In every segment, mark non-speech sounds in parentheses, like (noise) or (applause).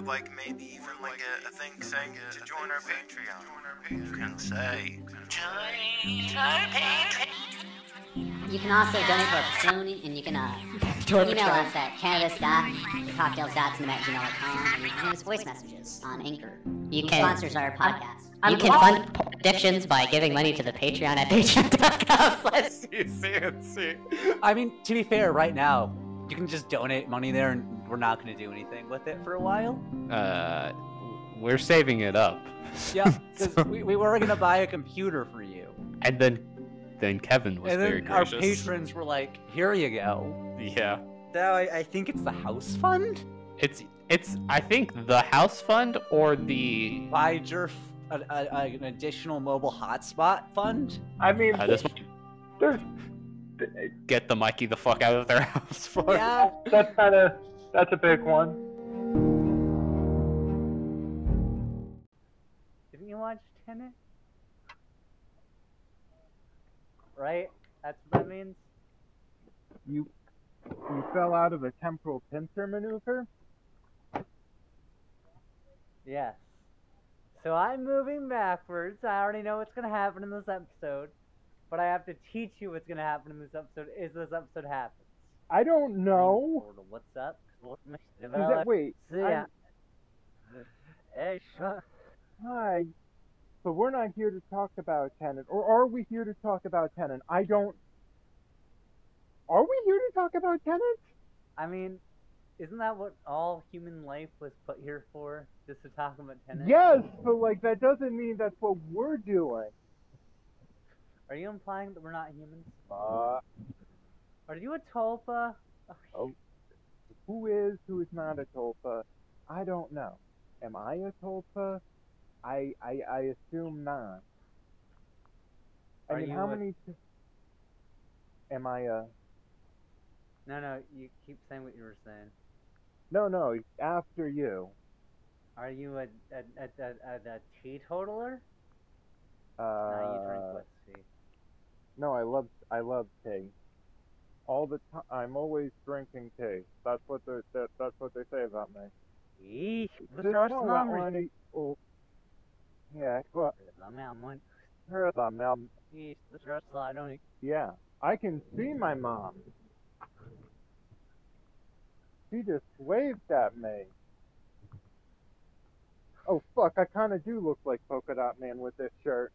or like maybe even like a, a thing saying to join our Patreon. You can say, join our Patreon. You can also donate to our Patreon, and you can uh, (laughs) email us at cannabis.cocktails.cinema at gmail.com, and you can leave us voice messages on Anchor. You can- sponsors our podcast. You can fund p- addictions by giving money to the Patreon at (laughs) patreon.com slash I mean, to be fair, right now, you can just donate money there and we're not going to do anything with it for a while. Uh, we're saving it up. Yeah, (laughs) because So- we, we were going to buy a computer for you. and then, then Kevin was and very then our patrons were like, here you go. Yeah, Now, I, I think it's the house fund? it's it's. I think the house fund or the. Buy Jerf a, a, a- an additional mobile hotspot fund? I mean, Uh, this might there's get the Mikey the fuck out of their (laughs) house for. Yeah. that's kind of that's a big one. Didn't you watch Tenet? Right? That's what that means? You you fell out of a temporal pincer maneuver. Yes. So I'm moving backwards. I already know what's gonna happen in this episode, but I have to teach you what's gonna happen in this episode. Is this episode happens? I don't know. What's up? Is that, wait. See Hey, shut. Hi. But we're not here to talk about Tenet, or are we here to talk about Tenet? I don't. Are we here to talk about Tenet? I mean, isn't that what all human life was put here for? Just to talk about tennis? Yes, but like that doesn't mean that's what we're doing. Are you implying that we're not humans? Uh, Are you a tulpa? oh, who is who is not a tulpa? I don't know. Am I a tulpa? I I, I assume not. I Are mean, how a- many? T- am I a? No, no. You keep saying what you were saying. No, no. After you. Are you a a a a, a, a teetotaler? Uh, no, you drink whiskey. No, I love I love tea. All the time, I'm always drinking tea. That's what they that, that's what they say about me. Eesh, Just know what, Lonnie? Oh, yeah, well, a mel- Yeah, I can see my mom. She just waved at me. Oh fuck, I kind of do look like Polka Dot Man with this shirt.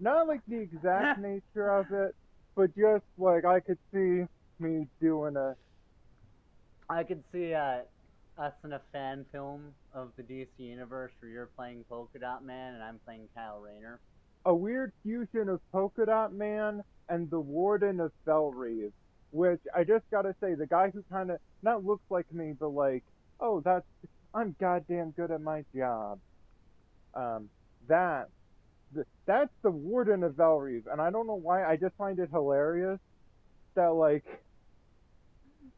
Not like the exact (laughs) nature of it, but just like I could see me doing a. I could see uh, us in a fan film of the DC universe where you're playing Polka Dot Man and I'm playing Kyle Rayner. a weird fusion of Polka Dot Man and the Warden of Belle Reve, which I just gotta say, the guy who kind of not looks like me, but like, oh, that's I'm goddamn good at my job. Um, that th- that's the Warden of Belle Reve, and I don't know why. I just find it hilarious that like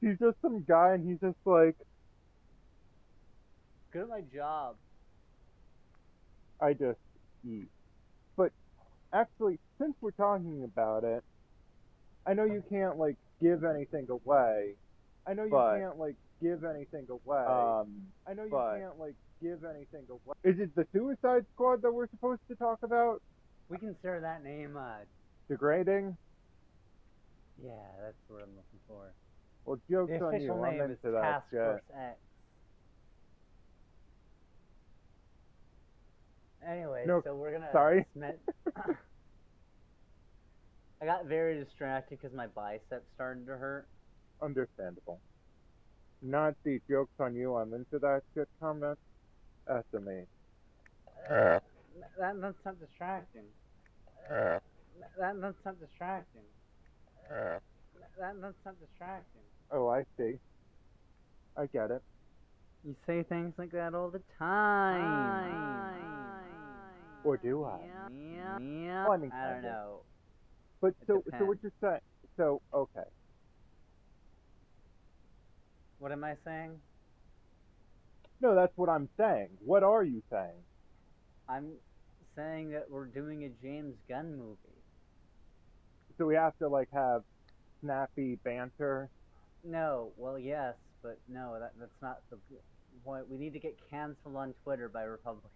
he's just some guy, and he's just like, Good at my job. I just eat. But actually, since we're talking about it, I know you can't like give anything away. I know you But- can't like give anything away. Um, I know you but- can't like give anything away. Is it the Suicide Squad that we're supposed to talk about? We consider that name, uh, Degrading? yeah, that's what I'm looking for. Well, jokes The on official you. I'm name is into that Task shit. Force X. Anyway, No, so we're gonna. sorry. Smet- (laughs) (laughs) I got very distracted because my bicep started to hurt. Understandable. Not the jokes on you. I'm into that shit comment. That's me. Uh. That, that's not distracting. Uh. That, that's not distracting. Uh. That, that's not distracting. Oh, I see. I get it. You say things like that all the time. Or do I? Hmm. Yeah. Well, I mean, I don't know. But It so, so depends. what you're saying? So, okay. What am I saying? No, that's what I'm saying. What are you saying? I'm saying that we're doing a James Gunn movie. So we have to like have snappy banter. No, well, yes, but no, that that's not the. point, we need to get canceled on Twitter by Republicans.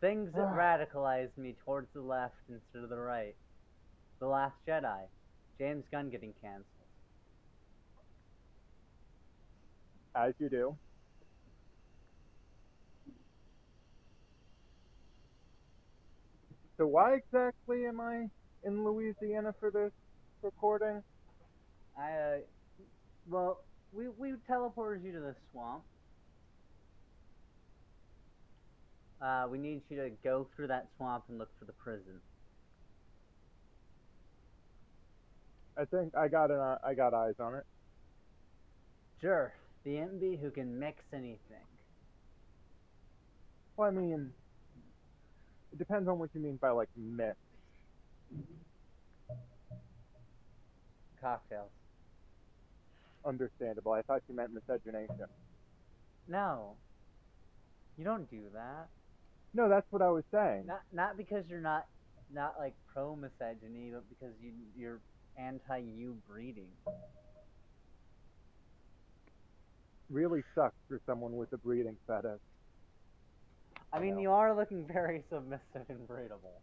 Things that (sighs) radicalized me towards the left instead of the right. The Last Jedi. James Gunn getting canceled. As you do. So why exactly am I in Louisiana for this recording? I, uh, well, we, we teleported you to the swamp. Uh, we need you to go through that swamp and look for the prison. I think I got an uh, I got eyes on it. Sure, the MB who can mix anything. Well, I mean, it depends on what you mean by like mix. Cocktails. Understandable. I thought you meant miscegenation. No. You don't do that. No, that's what I was saying. Not not because you're not not like pro misogyny, but because you you're anti you breeding. Really sucks for someone with a breeding fetish. I mean, know. you are looking very (laughs) submissive and breedable.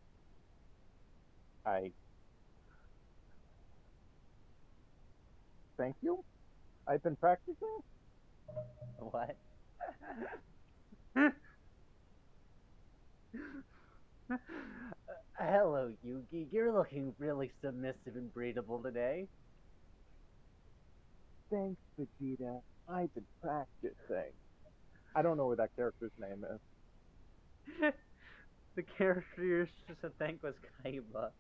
I thank you. I've been practicing. What? (laughs) Hello, Yugi. You're looking really submissive and breedable today. Thanks, Vegeta. I've been practicing. I don't know what that character's name is. (laughs) the character you're supposed to think was Kaiba.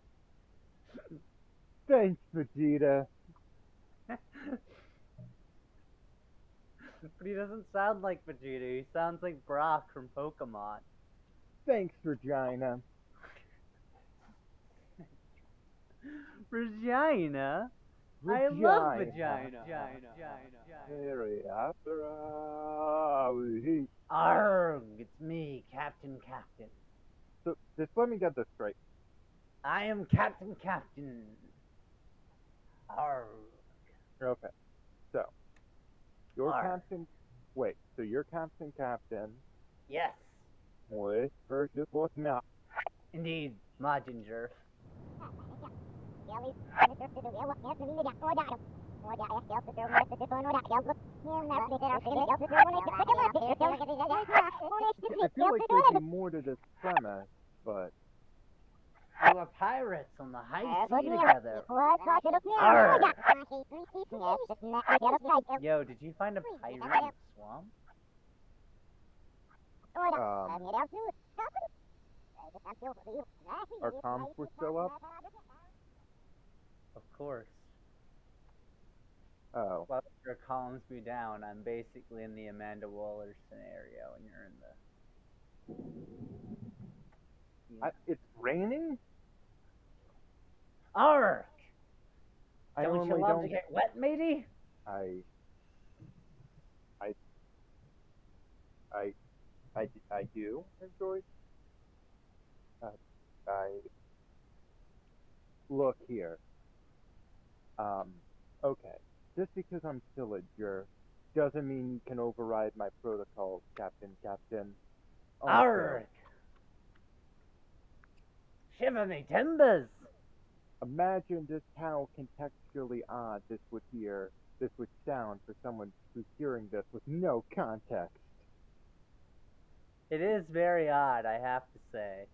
Thanks, Vegeta. (laughs) but he doesn't sound like Vegeta. He sounds like Brock from Pokemon. Thanks, Regina. (laughs) Regina? I love vagina. Very after Arg, it's me, Captain Captain. So just let me get this straight. I am Captain Captain. Arg. Okay. So you're Arr. Captain. Wait. So you're Captain Captain. Yes. First, just what's now? indeed, Majinger. I feel like there'd more to this premise, but We were pirates on the high sea together. Arr. Yo, did you find a pirate in the swamp? um, our comms were still up. Of course. Oh, While your calms me down, I'm basically in the Amanda Waller scenario, and you're in the. I, it's raining. Ark! I Don't you love don't. to get wet, matey? I, I, I, I, I do enjoy. Uh, I look here. Um, okay. Just because I'm still a jerk doesn't mean you can override my protocols, Captain. Captain. Also, Ark! Shiver me timbers! Imagine just how contextually odd this would hear, this would sound for someone who's hearing this with no context. It is very odd, I have to say.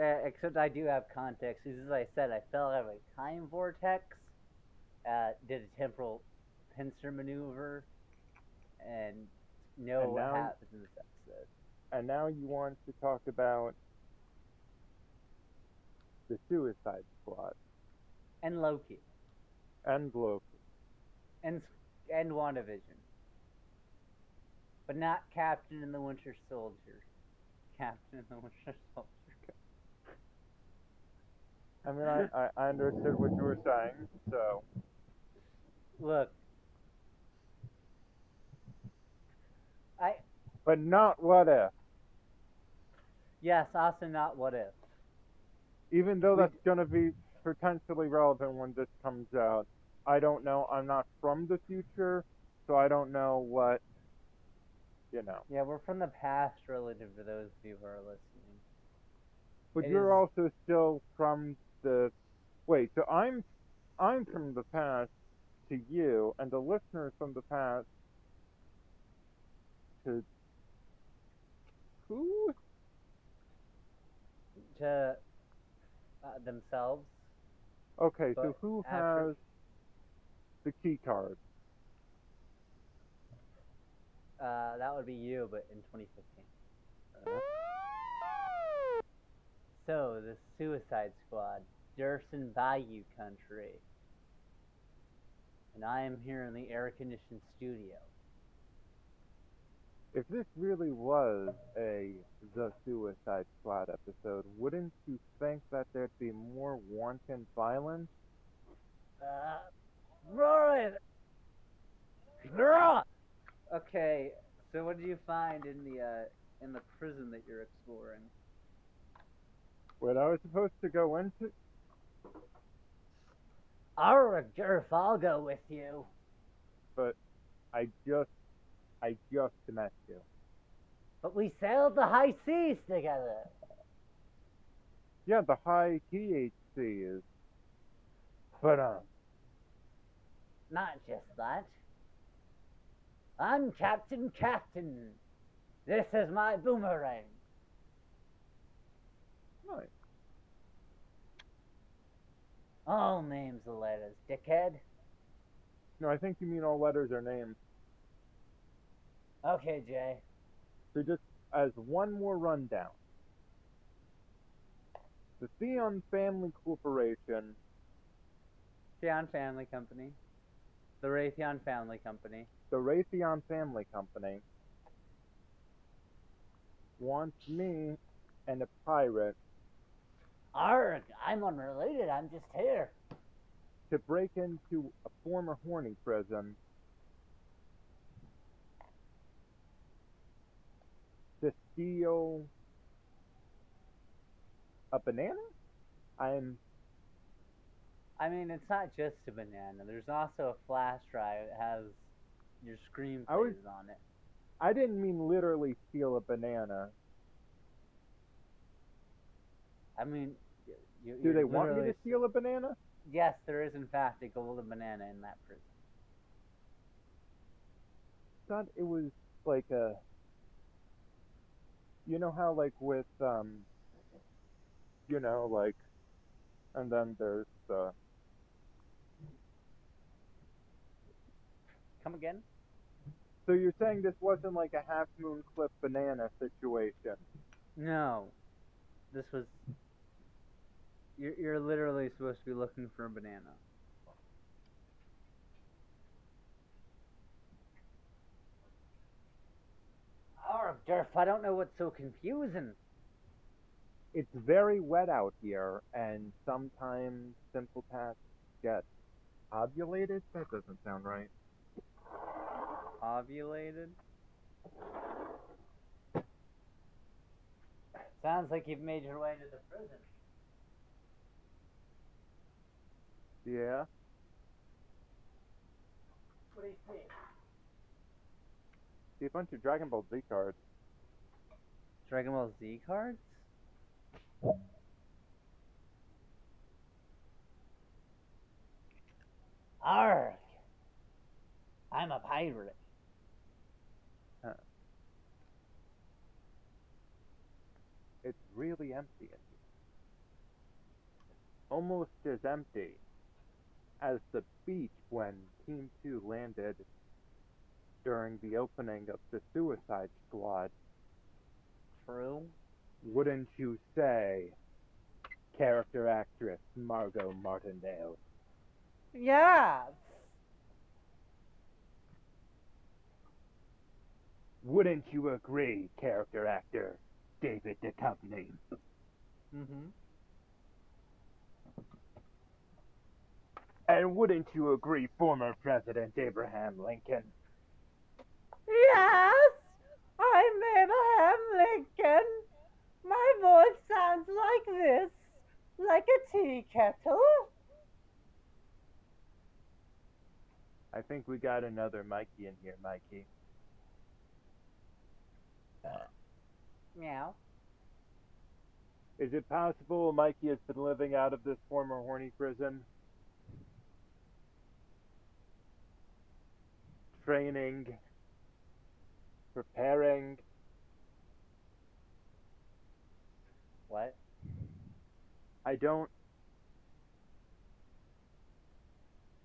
Uh, except I do have context. As I said, I fell out of a time vortex, uh, did a temporal pincer maneuver, and know And what now- happens in this episode. And now you want to talk about the Suicide Squad And Loki. and Loki. And, and WandaVision. But not Captain and the Winter Soldier. (laughs) Captain and the Winter Soldier. I mean, I, I, I understood what you were saying, so Look. I but not what if. yes, also not what if. Even though that's gonna be potentially relevant when this comes out, I don't know. I'm not from the future, so I don't know what. You know. Yeah, we're from the past relative to those of you who are listening. But It you're is- also still from the. Wait, so I'm, I'm from the past to you, and the listeners from the past to who? To uh, themselves. Okay, so who after- has the key card? Uh, that would be you, but in 2015. Uh, So, the Suicide Squad, Durson Bayou Country. And I am here in the air conditioned studio. If this really was a The Suicide Squad episode, wouldn't you think that there'd be more wanton violence? Uh, Rory! Girl! Okay, so what did you find in the, uh, in the prison that you're exploring? What I was supposed to go into? Jerf, I'll go with you. But I just, I just met you. But we sailed the high seas together. Yeah, the high THC is. But um, Not just that. I'm Captain Captain. This is my boomerang. nice. All names are letters, dickhead. No, I think you mean all letters are names. Okay, Jay. So just as one more rundown. The Theon Family Corporation Raytheon Family Company. The Raytheon Family Company. the Raytheon Family Company wants me and a pirate Arg, I'm unrelated, I'm just here. to break into a former horny prison to steal a banana? I'm I mean, it's not just a banana. There's also a flash drive that has your screenplays I was- on it. I didn't mean literally steal a banana. I mean, you, Do they want me literally- to steal a banana? Yes, there is in fact a golden banana in that prison. thought it was like a you know how like with um you know like and then there's uh Come again? so you're saying this wasn't like a half moon clip banana situation No. This was. You're, you're literally supposed to be looking for a banana. Oh, Durf, I don't know what's so confusing. it's very wet out here and sometimes simple tasks get ovulated that doesn't sound right Ovulated? Sounds like you've made your way to the prison. Yeah What do you think? see a bunch of dragon ball z cards Dragon Ball Z cards? Arg! I'm a pirate. it's really empty in here. Almost as empty as the beach when Team 2 landed during the opening of the Suicide Squad. True. Wouldn't you say, character actress Margot Martindale? Yes! Wouldn't you agree, character actor David Duchovny? Mm-hmm. And wouldn't you agree, former President Abraham Lincoln? Yes! I'm Abraham Lincoln. My voice sounds like this. Like a tea kettle. I think we got another Mikey in here, Mikey. Uh, meow. Is it possible Mikey has been living out of this former horny prison? Training, preparing. What? I don't.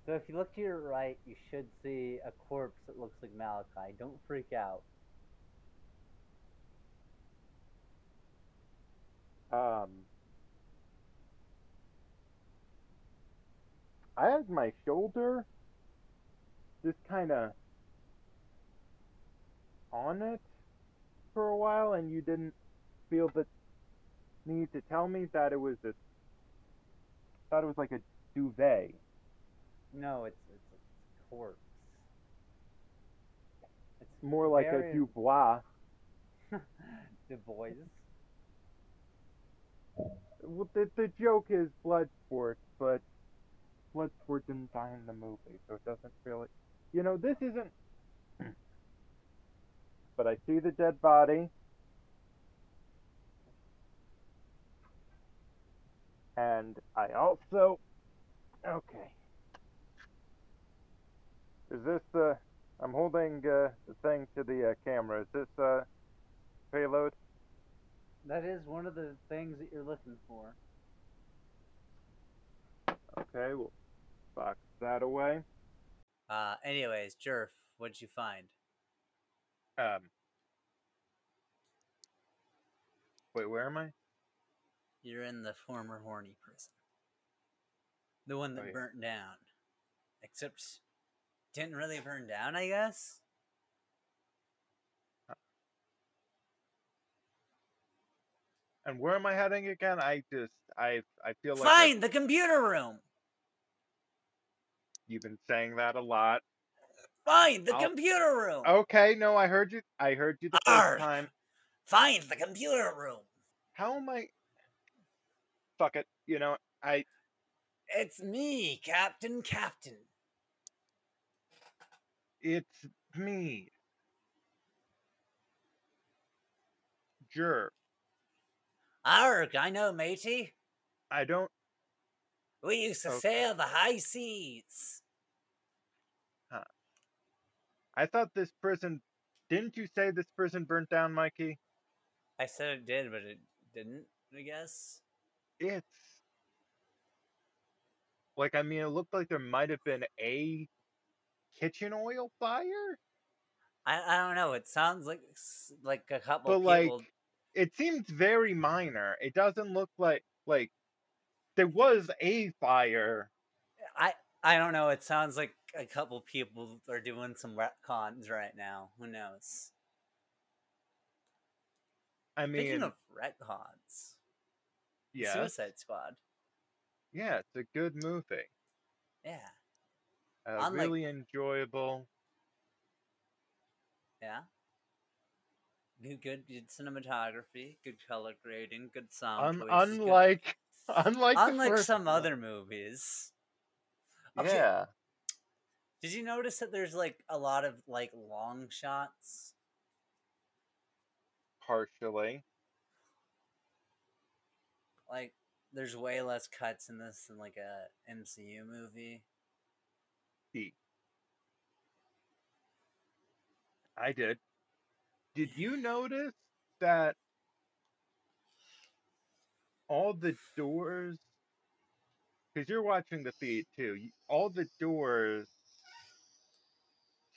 So if you look to your right, you should see a corpse that looks like Malachi. Don't freak out. Um. I had my shoulder just kind of on it for a while, and you didn't feel the need to tell me that it was a. Thought it was like a duvet. No, it's it's a corpse. It's More like a dubois. (laughs) Du Bois. Well, the, the joke is blood Bloodsport, but Bloodsport didn't die in the movie, so it doesn't really. You know, this isn't. But I see the dead body. And I also. Okay. Is this the. I'm holding uh, the thing to the uh, camera. Is this uh, payload? That is one of the things that you're looking for. Okay, we'll box that away. Uh, anyways, Jerf, what'd you find? Um. Wait, where am I? You're in the former horny prison. The one that Oh, yeah. burnt down. Except didn't really burn down, I guess? And where am I heading again? I just, I, I feel like Fine, the computer room. you've been saying that a lot. Fine, the I'll- computer room. Okay, no, I heard you. I heard you the first time. Fine, the computer room. How am I? Fuck it. You know, I. It's me, Captain Captain. It's me. Jur. Arg, I know, matey. I don't. We used to Okay. sail the high seas. I thought this prison. Didn't you say this prison burnt down, Mikey? I said it did, but it didn't, I guess. it's like I mean, it looked like there might have been a kitchen oil fire. I, I don't know. It sounds like like a couple But, like. It seems very minor. It doesn't look like like there was a fire. I I don't know. It sounds like a couple people are doing some retcons right now. Who knows? I mean, Speaking of retcons, yeah, Suicide Squad. yeah, it's a good movie. Yeah, Uh, Unlike- really enjoyable. yeah. Good, good, good cinematography, good color grading, good sound. Un- choices, good- unlike, (laughs) unlike, unlike some one. other movies. Yeah, Did you notice that there's like a lot of like long shots? partially. Like there's way less cuts in this than like a MCU movie. I did. Did you (laughs) notice that all the doors? Because you're watching the feed too. All the doors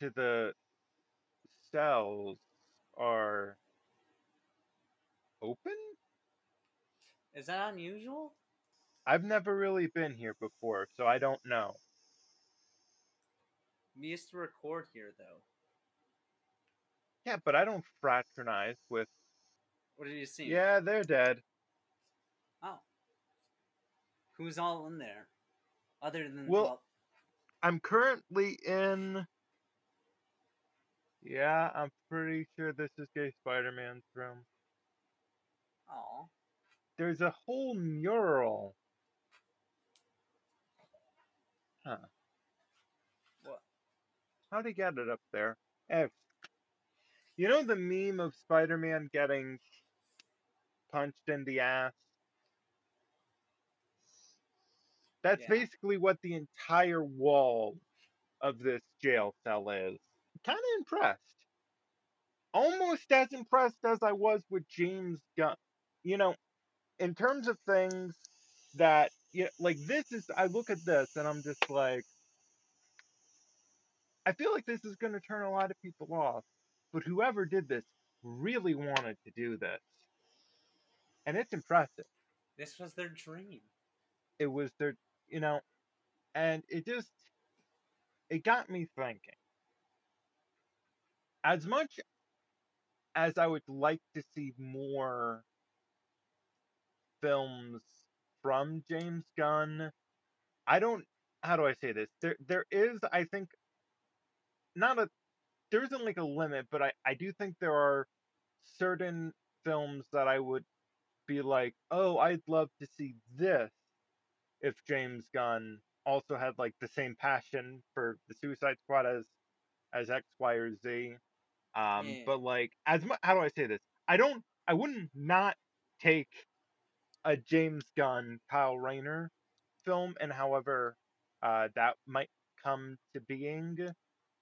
to the cells are open. Is that unusual? I've never really been here before, so I don't know. We used to record here though. Yeah, but I don't fraternize with. What did you see? Yeah, they're dead. Oh. Who's all in there? Other than Well- well, I'm currently in. Yeah, I'm pretty sure this is Gay Spider Man's room. oh, There's a whole mural. Huh. What? how'd he get it up there? F. You know the meme of Spider-Man getting punched in the ass? That's Yeah. basically what the entire wall of this jail cell is. Kind of impressed. Almost as impressed as I was with James Gunn. You know, in terms of things that, yeah, like this is, I look at this and I'm just like, I feel like this is going to turn a lot of people off. But whoever did this really wanted to do this. And it's impressive. This was their dream. It was their, you know, and it just, it got me thinking. As much as I would like to see more films from James Gunn, I don't, how do I say this? There, there is, I think, not a there isn't like a limit, but I, I do think there are certain films that I would be like, oh, I'd love to see this if James Gunn also had like the same passion for the Suicide Squad as as X, Y, or Z. Um, Yeah. but like as much how do I say this? I don't I wouldn't not take a James Gunn Kyle Rayner film and however uh, that might come to being.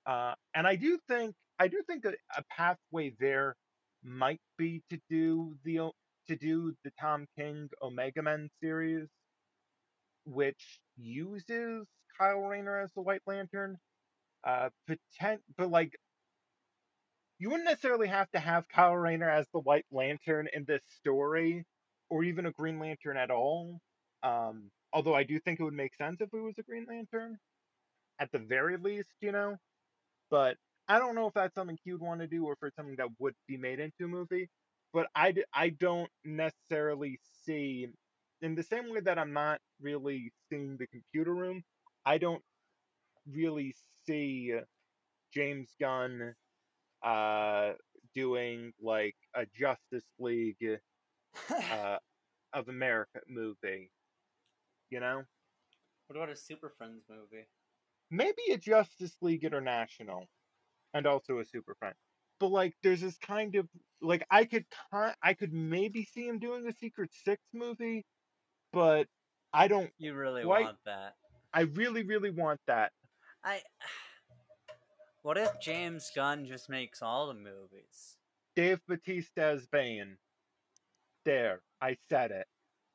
Uh, and I do think I do think a, a pathway there might be to do the to do the Tom King Omega Men series, which uses Kyle Rayner as the White Lantern. Uh, potent, but like you wouldn't necessarily have to have Kyle Rayner as the White Lantern in this story, or even a Green Lantern at all. Um, although I do think it would make sense if it was a Green Lantern, at the very least, you know. But I don't know if that's something would want to do, or if it's something that would be made into a movie. But I, I don't necessarily see, in the same way that I'm not really seeing the computer room, I don't really see James Gunn uh, doing like a Justice League (laughs) uh, of America movie. You know, what about a Super Friends movie? maybe a Justice League International, and also a Super Friend. But like, there's this kind of like I could I could maybe see him doing a Secret Six movie, but I don't. You really Quite- want that? I really, really want that. I. What if James Gunn just makes all the movies? Dave Bautista as Bane. There, I said it.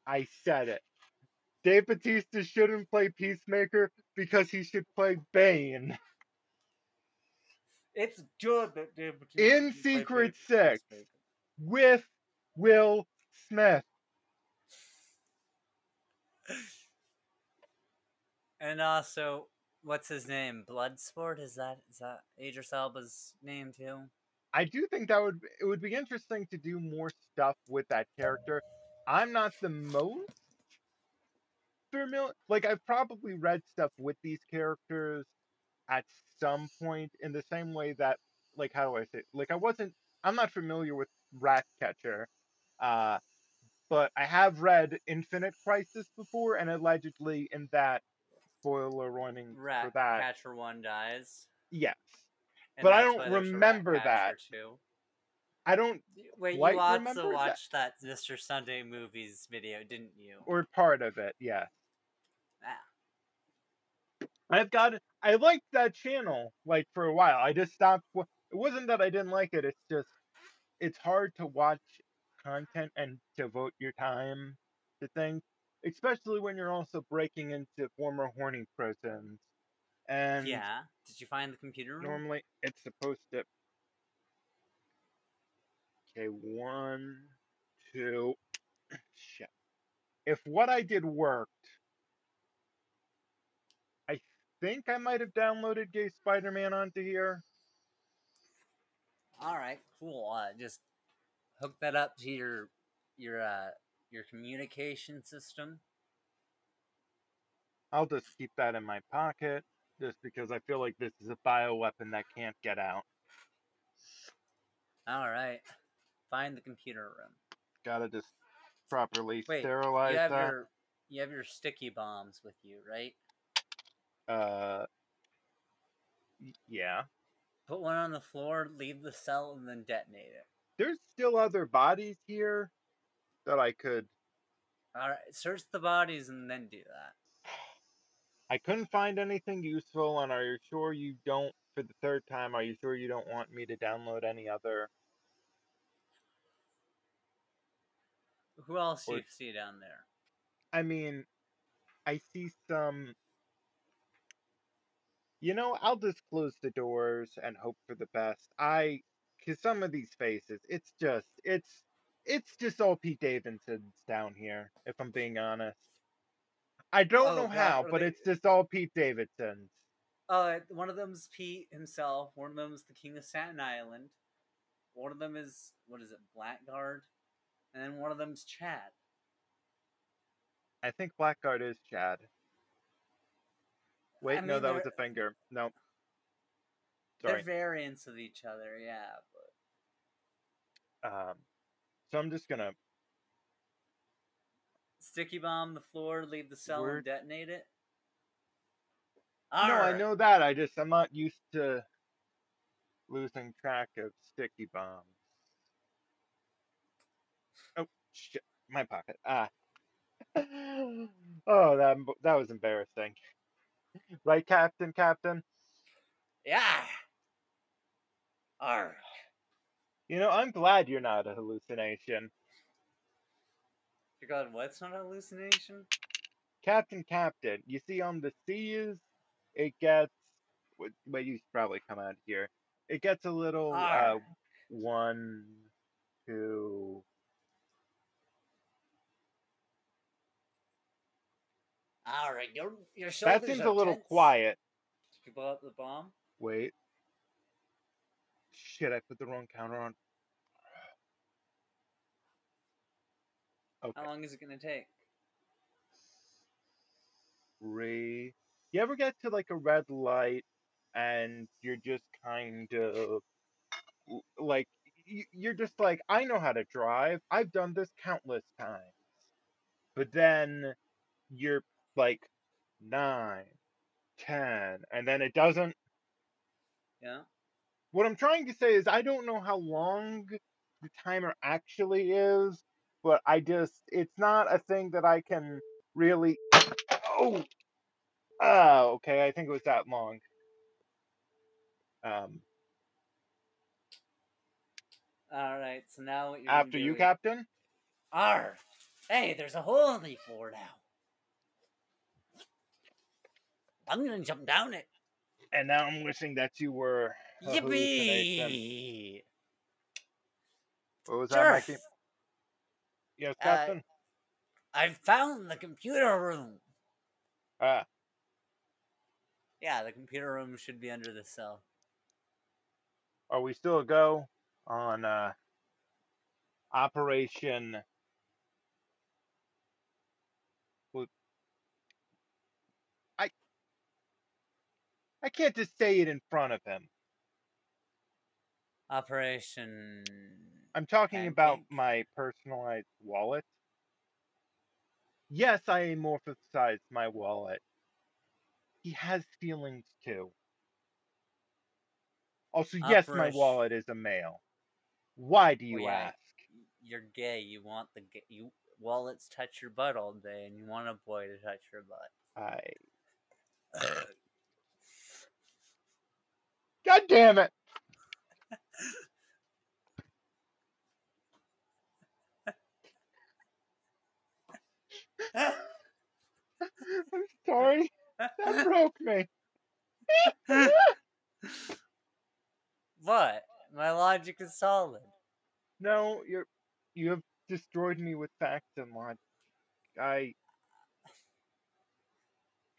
I said it. Dave Bautista shouldn't play Peacemaker because he should play Bane. (laughs) It's good that Dave In Bautista played Secret Six. Peacemaker. with Will Smith. And uh, also, what's his name? Bloodsport? Is that is that Idris Elba's name too? I do think that would it would be interesting to do more stuff with that character. I'm not the most familiar. Like I've probably read stuff with these characters at some point in the same way that like how do I say like I wasn't I'm not familiar with Ratcatcher. Uh but I have read Infinite Crisis before and allegedly in that spoiler warning for that. Catcher One dies. Yes. and But I don't why there's a remember that. too. I don't Wait, you also remember that. watched that Mr. Sunday movies video, didn't you? or part of it, yeah. Ah. I've got I liked that channel like for a while. I just stopped. It wasn't that I didn't like it. It's just it's hard to watch content and devote your time to things, especially when you're also breaking into former horny prisons. And yeah. Did you find the computer room? normally it's supposed to. Okay, one, two. (clears throat) Shit. If what I did worked, I think I might have downloaded Gay Spider Man onto here. All right, cool. Uh, just hook that up to your your uh your communication system. I'll just keep that in my pocket, just because I feel like this is a bioweapon that can't get out. All right. Find the computer room. Gotta just properly Wait, sterilize you have that. your you have your sticky bombs with you, right? Uh, Yeah. Put one on the floor, leave the cell, and then detonate it. There's still other bodies here that I could. All right, search the bodies and then do that. I couldn't find anything useful, and are you sure you don't, for the third time, are you sure you don't want me to download any other? Who else do you see down there? I mean, I see some. You know, I'll just close the doors and hope for the best. I, cause some of these faces, it's just, it's, it's just all Pete Davidson's down here. If I'm being honest, I don't Oh, know God, how, but they- it's just all Pete Davidson's. Uh, one of them's Pete himself. One of them's the King of Staten Island. One of them is what is it, Blackguard, and then one of them's Chad. I think Blackguard is Chad. Wait, I no, mean, that was a finger. No. They're variants of each other, yeah. But Um, so I'm just gonna. sticky bomb the floor, leave the cell, Word. and detonate it. No, I know that. I just I'm not used to losing track of sticky bombs. Oh shit! My pocket. Ah. (laughs) oh, that that was embarrassing. Right, Captain? Captain? Yeah. Alright. You know, I'm glad you're not a hallucination. You got what's not a hallucination? Captain, Captain, you see on the seas, it gets. Wait, you probably come out here. It gets a little. Uh, one, two. Alright, your your shoulders That seems a little tense. quiet. You blow up the bomb? Wait. Shit, I put the wrong counter on. Okay. How long is it gonna take? Re. You ever get to like a red light and you're just kind of like you're just like I know how to drive. I've done this countless times. But then you're like nine, ten, and then it doesn't. Yeah. What I'm trying to say is I don't know how long the timer actually is, but I just it's not a thing that I can really Oh. Oh, okay. I think it was that long. Um Alright, so now what you're after you, Captain? Arr! Hey, there's a hole in the floor now. I'm gonna jump down it. And now I'm wishing that you were. Yippee! What was that. Mikey? Yes, Uh, Captain? I found the computer room. Ah, Yeah, the computer room should be under the cell. are we still a go on uh Operation I I can't just say it in front of him. Operation. I'm talking about my personalized wallet. Yes, I amorphosized my wallet. He has feelings too. Also, yes, my wallet is a male. Why do you Well, yeah, ask? You're gay. You want the ga- you wallets touch your butt all day, and you want a boy to touch your butt. I. God damn it! I'm sorry. That broke me. what? My logic is solid. No, you're you have destroyed me with facts and logic. I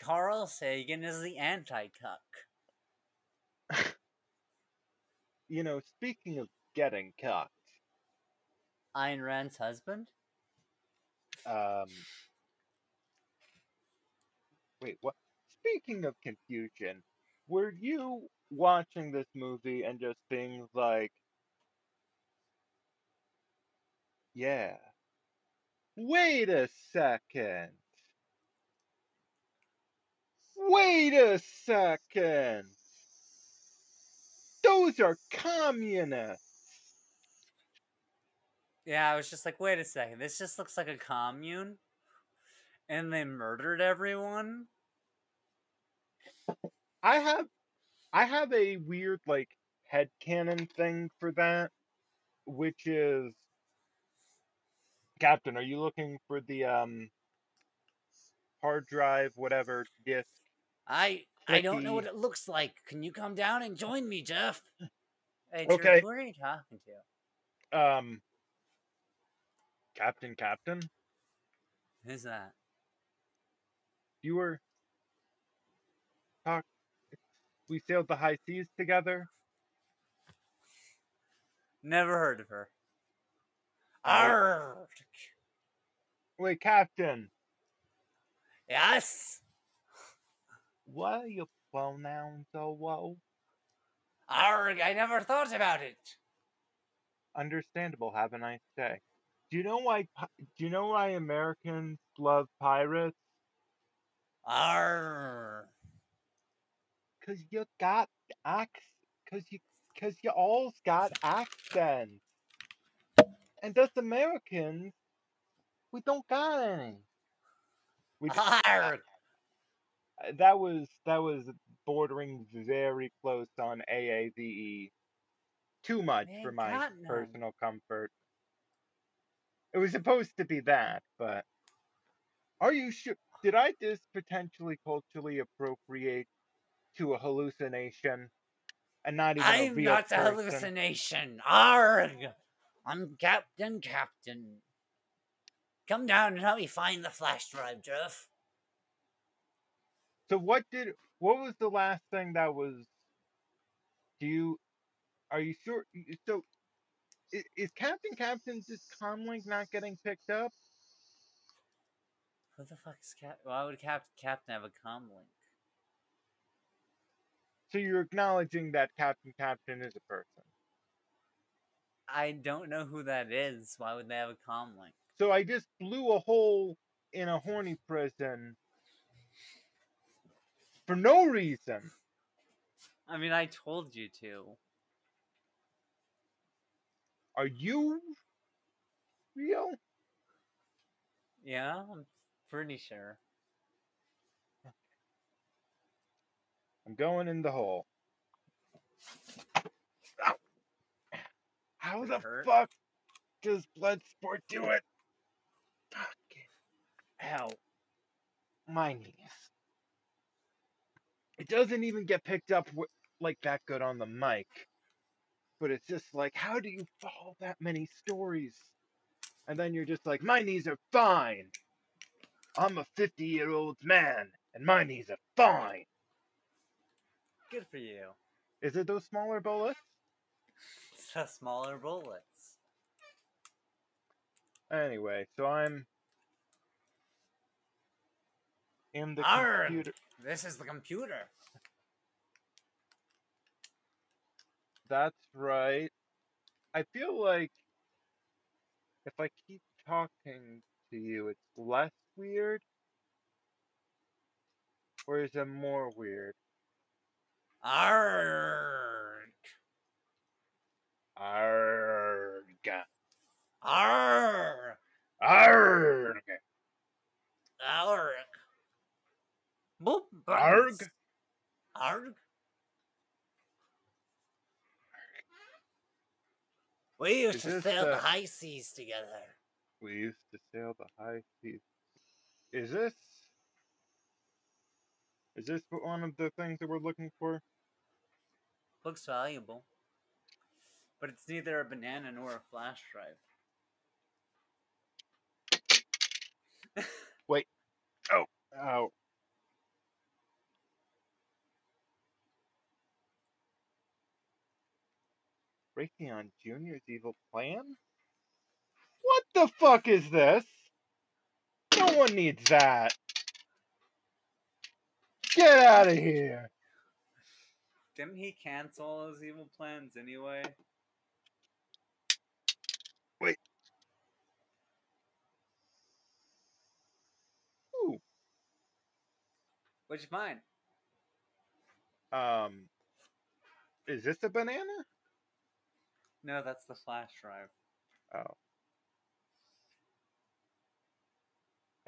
Carl Sagan is the anti-cuck. (laughs) you know, speaking of getting cucked, Ayn Rand's husband. um wait, what speaking of confusion, were you watching this movie and just being like Yeah. Wait a second. Wait a second. Those are communists. Yeah, I was just like, wait a second, this just looks like a commune, and they murdered everyone. I have I have a weird like head headcanon thing for that, which is Captain, are you looking for the um hard drive, whatever disk? I I don't know what it looks like. Can you come down and join me, Jeff? Hey, Okay. Drew, who are you talking to? Um Captain Captain? Who's that? You were talk we sailed the high seas together. Never heard of her. Oh. Arr! Wait, Captain, Yes. what are your pronouns so low? Arg! I never thought about it. Understandable, have a nice day. Do you know why do you know why Americans love pirates? Arr! Cause you got ac cause you cause you all's got accents. And us Americans, we don't got any. We (laughs) uh, that was that was bordering very close on AAVE. E. Too much for my personal comfort. It was supposed to be that, but are you sure? Did I just potentially culturally appropriate to a hallucination and not even a I'm real not a person? hallucination. Arg! I'm Captain Captain. Come down and help me find the flash drive, Jeff. So what did what was the last thing that was? Do you are you sure? So is, is Captain Captain's this comlink not getting picked up? Who the fuck is Cap? Why would Cap- Captain have a com link? So you're acknowledging that Captain Captain is a person. I don't know who that is. Why would they have a com link? So I just blew a hole in a horny prison for no reason. I mean, I told you to. Are you real? Yeah, I'm sure. I'm going in the hole. Ow. How the hurt? fuck does Bloodsport do it? Fucking hell. My knees. It doesn't even get picked up like that good on the mic. But it's just like, how do you follow that many stories? And then you're just like, my knees are fine. I'm a 50 year old man, and my knees are fine. Good for you. Is it those smaller bullets? (laughs) It's a smaller bullets. Anyway, so I'm in the Arrgh. computer. This is the computer. That's right. I feel like if I keep talking to you, it's less weird. Or is it more weird? Arg! Arrgh. Arg! Arrgh. Arg! Boop! Arg. Arg! We used Is to sail the uh, high seas together. We used to sail the high seas. Is this? Is this one of the things that we're looking for? Looks valuable. But it's neither a banana nor a flash drive. (laughs) Wait. Oh. Oh. Raytheon Jr.'s evil plan? What the fuck is this? No one needs that. Get out of here. Didn't he cancel his evil plans anyway? Wait. Ooh. Which mine? Um. Is this a banana? No, that's the flash drive. Oh.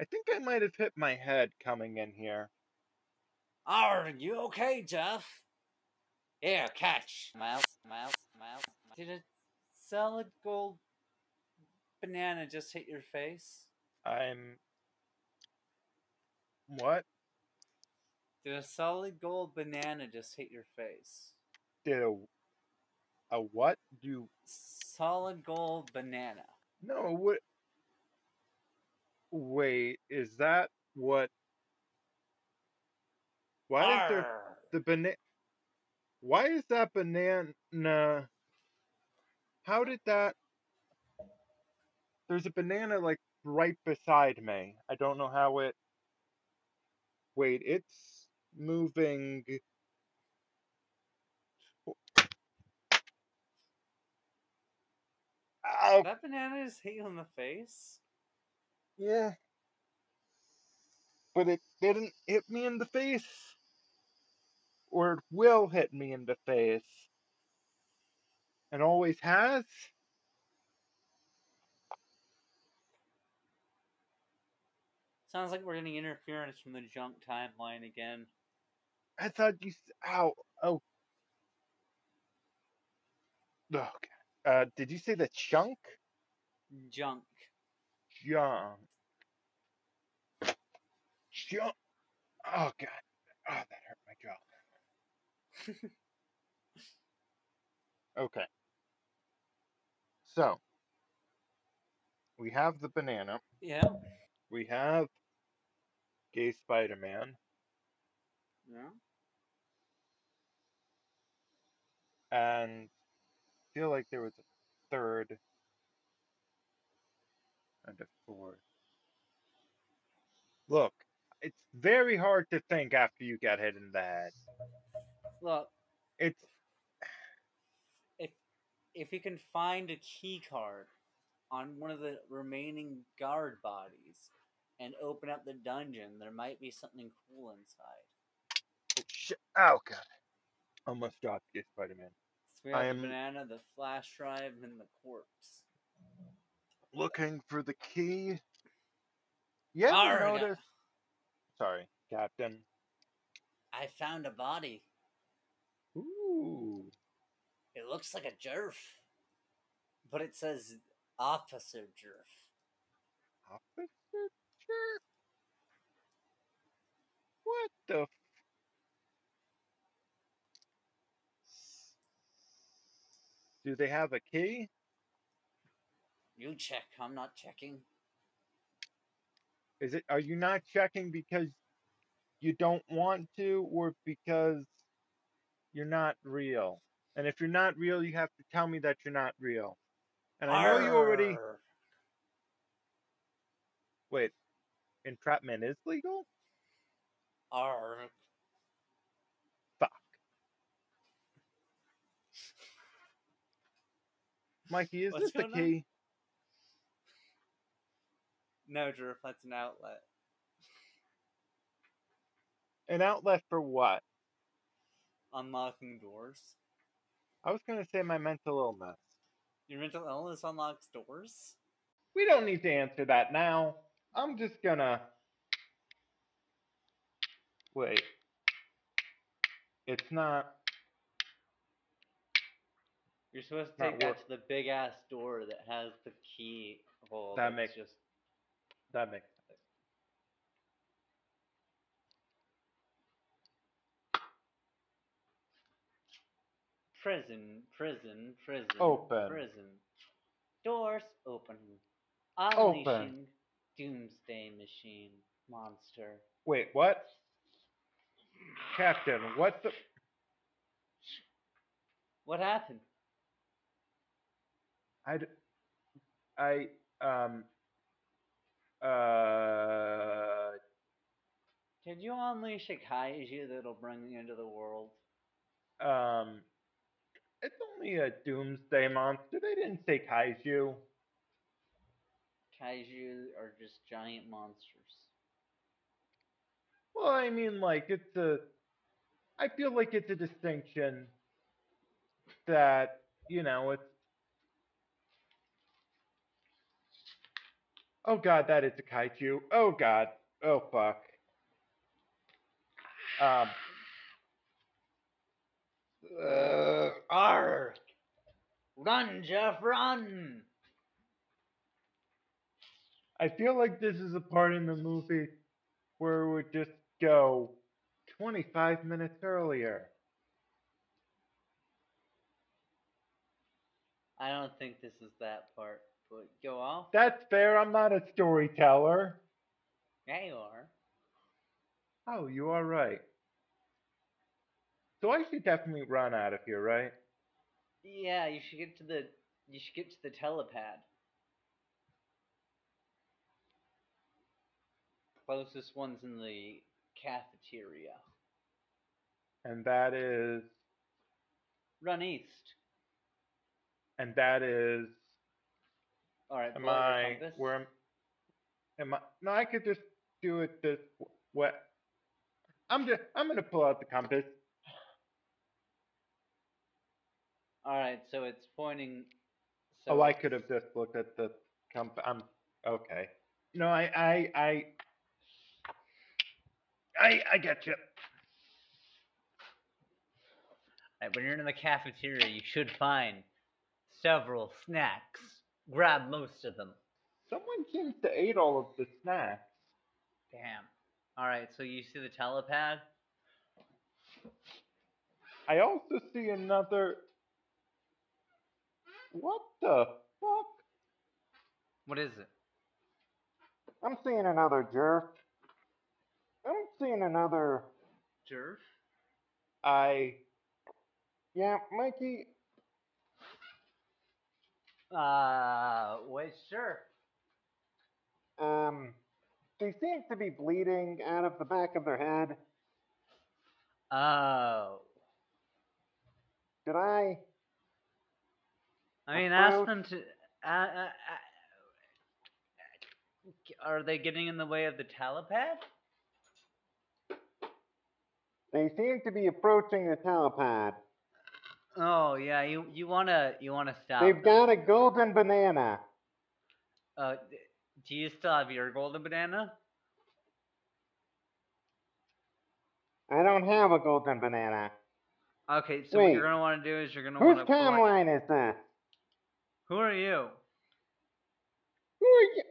I think I might have hit my head coming in here. Are you okay, Jeff? Here, catch. Miles, Miles, Miles. Did a solid gold banana just hit your face? I'm. What? Did a solid gold banana just hit your face? Did a. A what? Do. Solid gold banana. No, what. Wait, is that what. Why is there. The banana. Why is that banana. How did that. There's a banana, like, right beside me. I don't know how it. Wait, it's moving. Oh. Ow! That banana is hit you in the face? Yeah. But it didn't hit me in the face. Or it will hit me in the face. And always has. Sounds like we're getting interference from the junk timeline again. I thought you. Ow. Oh. Okay. Uh, did you say the chunk? Junk. Junk. Junk. Oh, God. Oh, that hurt my jaw. (laughs) Okay. So, we have the banana. Yeah. We have Gay Spider Man. Yeah. And I feel like there was a third and a fourth. Look, it's very hard to think after you got hit in the head. Look, It's if if you can find a key card on one of the remaining guard bodies and open up the dungeon, there might be something cool inside. oh, shit. Oh god, almost dropped Gay Spider Man. So we have I the am- banana, the flash drive, and the corpse. Looking for the key. Yeah. Sorry, Captain. I found a body. Ooh. It looks like a jerf, but it says Officer Jerf. Officer Jerk? What the? F- Do they have a key? You check. I'm not checking. Is it? Are you not checking because you don't want to, or because you're not real? And if you're not real, you have to tell me that you're not real. And I know you already. Wait, entrapment is legal? Arr. Fuck. Mikey, is What's this the key? on? Key? No, Jerf, that's an outlet. An outlet for what? Unlocking doors. I was gonna say my mental illness. Your mental illness unlocks doors? We don't need to answer that now. I'm just gonna. Wait. It's not. You're supposed to take that work- to the big ass door that has the key hole. That makes- just That makes sense. prison, prison, prison, Open. prison. Doors open. Open. Unleashing doomsday machine monster. Wait, what? Captain, what the. What happened? I, I, Um. Uh. Did you unleash a kaiju that'll bring you into the world? Um. It's only a doomsday monster. They didn't say kaiju. Kaiju are just giant monsters. Well, I mean, like, it's a. I feel like it's a distinction that you know it's. Oh God, that is a kaiju. Oh God. Oh fuck. Um. Uh! Run, Jeff, run! I feel like this is a part in the movie where would just go 25 minutes earlier. I don't think this is that part, but go off. That's fair. I'm not a storyteller. Yeah, you are. Oh, you are right. So I should definitely run out of here, right? Yeah, you should get to the you should get to the telepad. Closest one's in the cafeteria. And that is, Run east. And that is, All right. am pull out your I, where am, am I, no, I could just do it this, what? I'm just, I'm gonna pull out the compass. All right, so it's pointing. So Oh, I could have just looked at the compass. I'm, okay. No, I, I, I, I, I get you. Right, when you're in the cafeteria, you should find several snacks. Grab most of them. Someone seems to eat all of the snacks. Damn. All right, so you see the telepad? I also see another. What the fuck? What is it? I'm seeing another jerk. I'm seeing another. Jerk? I. Yeah, Mikey. Uh, wait, sure. Um, they seem to be bleeding out of the back of their head. Oh. Did I? I mean, ask them to. Uh, uh, uh, are they getting in the way of the telepad? They seem to be approaching the telepad. Oh yeah, you you wanna you wanna stop? They've them. got a golden banana. Uh, do you still have your golden banana? I don't have a golden banana. Okay, so what you're gonna want to do is you're gonna Whose want to. timeline is this? Who are you? Who are you?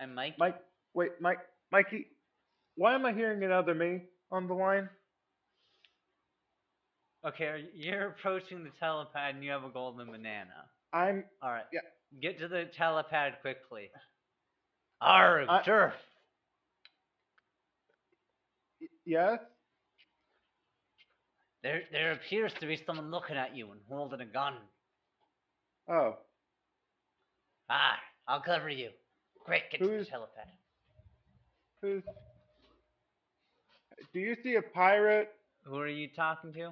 I'm Mike. Mike, wait, Mike, Mikey, why am I hearing another me on the line? Okay, you're approaching the telepad and you have a golden banana. I'm, All right. Yeah. Get to the telepad quickly. Arg, I- turf. yes? There, there appears to be someone looking at you and holding a gun. Oh, Ah, I'll cover you. Quick, get to the telepad. who's, do you see a pirate? Who are you talking to?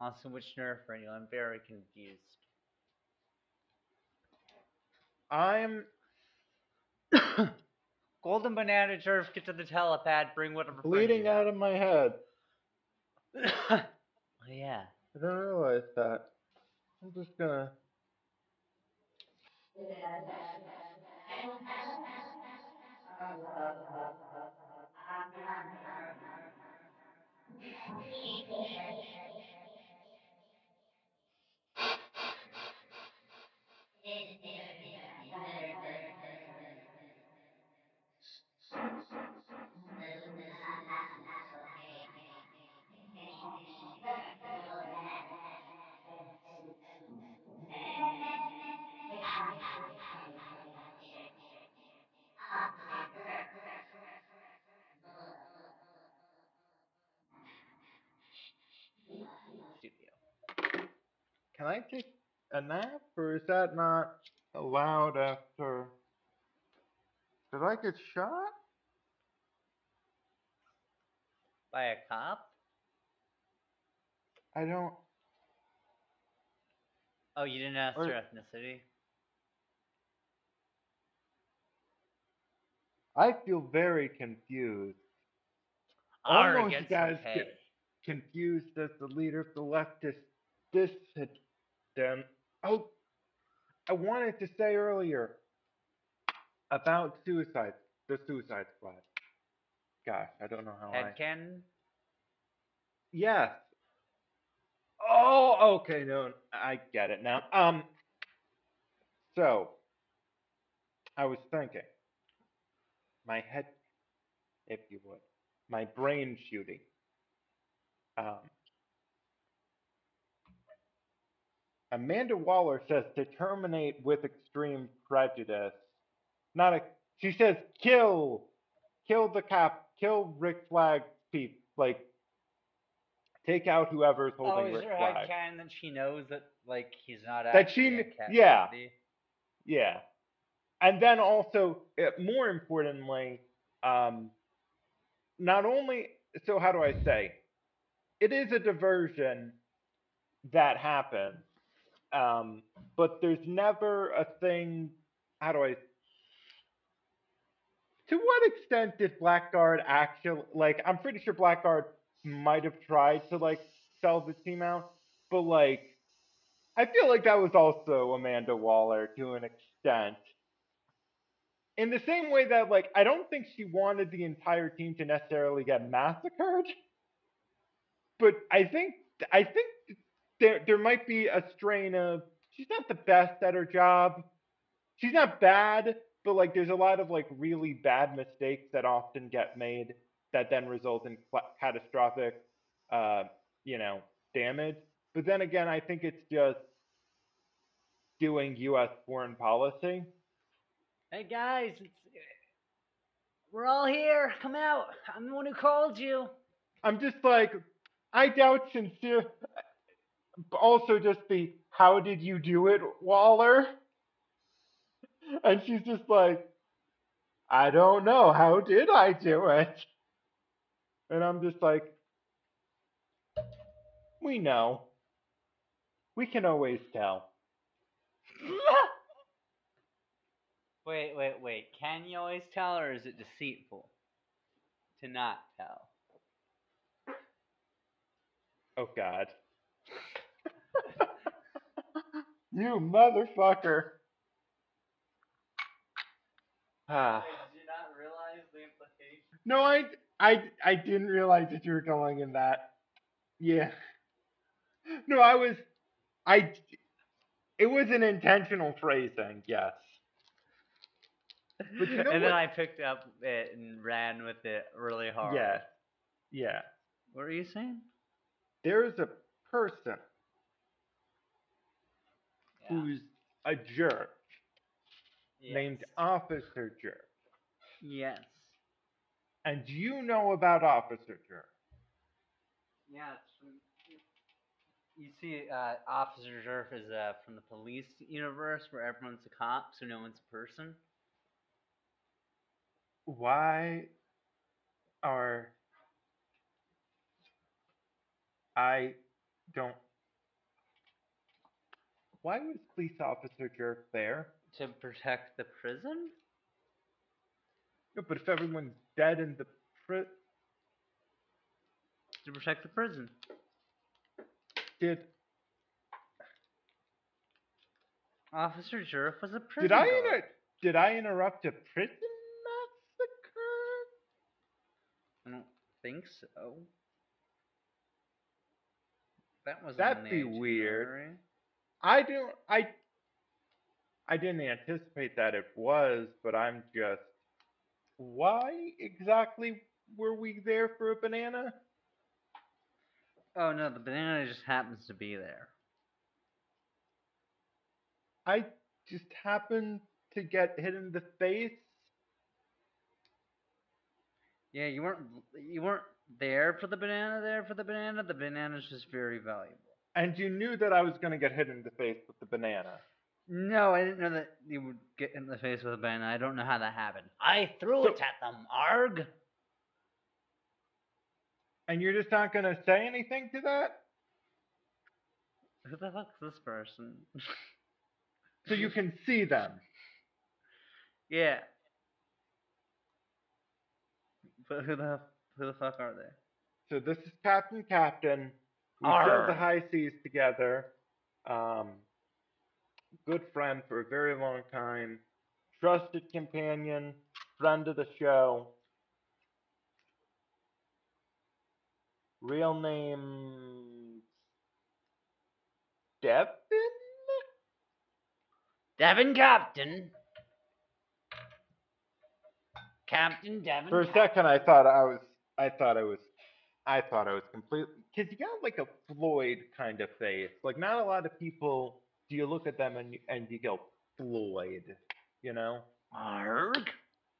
Also, which nerf are you? I'm very confused. I'm, (coughs) Golden banana turf, get to the telepad, bring whatever. bleeding you out of my head. (coughs) oh yeah. I don't realize that. I'm just gonna, (laughs) can I take a nap or is that not allowed after? Did I get shot? By a cop? I don't, Oh, you didn't ask Or- their ethnicity? I feel very confused. Arg, almost get as pay. confused as the leader of the leftist dissident. Oh, I wanted to say earlier about suicide, the Suicide Squad. Gosh, I don't know how I. Headcanon? Yes. Oh, okay, no, I get it now. Um, so I was thinking, my head, if you would, my brain shooting. Um, Amanda Waller says to terminate with extreme prejudice. Not a. She says kill, kill the cap, kill Rick Flag people. Like take out whoever's holding Oh, holding is Rick there Flag. headcanon that she knows that like he's not That she yeah. Yeah. And then also, uh, more importantly, um, not only, so how do I say? It is a diversion that happens, um, but there's never a thing, how do I, to what extent did Blackguard actually, like, I'm pretty sure Blackguard might have tried to, like, sell the team out, but, like, I feel like that was also Amanda Waller to an extent. In the same way that, like, I don't think she wanted the entire team to necessarily get massacred, but I think I think there there might be a strain of she's not the best at her job. She's not bad, but like there's a lot of like really bad mistakes that often get made that then result in catastrophic, uh, you know, damage. But then again, I think it's just doing U.S. foreign policy. Hey guys, it's, we're all here. Come out. I'm the one who called you. I'm just like, I doubt sincere. Also, just the how did you do it, Waller? (laughs) And she's just like, I don't know. How did I do it? And I'm just like, we know. We can always tell. (laughs) Wait, wait, wait. Can you always tell, or is it deceitful to not tell? Oh, God. You motherfucker. Ah. Did you not realize the implication? No, I, I, I didn't realize that you were going in that. Yeah. No, I was, I, it was an intentional phrasing, yes. But you know and then what? I picked up it and ran with it really hard. Yeah. Yeah. What are you saying? There is a person Yeah. who's a jerk named Officer Jerk. Yes. And you know about Officer Jerk. Yeah. It's from, you see, uh, Officer Jerk is uh, from the police universe where everyone's a cop, so no one's a person. Why are I don't why was police officer jerk there? To protect the prison? No, but if everyone's dead in the pri- To protect the prison. did Officer Zerf was a prison did I inter- did I interrupt a prison massacre? I don't think so. That was That'd be weird. I don't I I didn't anticipate that it was, but I'm just why exactly were we there for a banana? Oh no, the banana just happens to be there. I just happened to get hit in the face. Yeah, you weren't you weren't there for the banana. There for the banana. The banana's just very valuable. And you knew that I was going to get hit in the face with the banana. No, I didn't know that you would get in the face with a banana. I don't know how that happened. I threw So- it at them, arg. And you're just not going to say anything to that? Who the fuck's this person? So you can see them. yeah. But who the Who the fuck are they? So this is Captain Captain. We sailed the high seas together. Um, good friend for a very long time. Trusted companion, friend of the show. Real name Devin? Devin Captain. Captain Devin. For a second, I thought I was. I thought I was. I thought I was completely. Because you got like a Floyd kind of face. Like not a lot of people. Do you look at them and you, and you go Floyd? You know, Arg.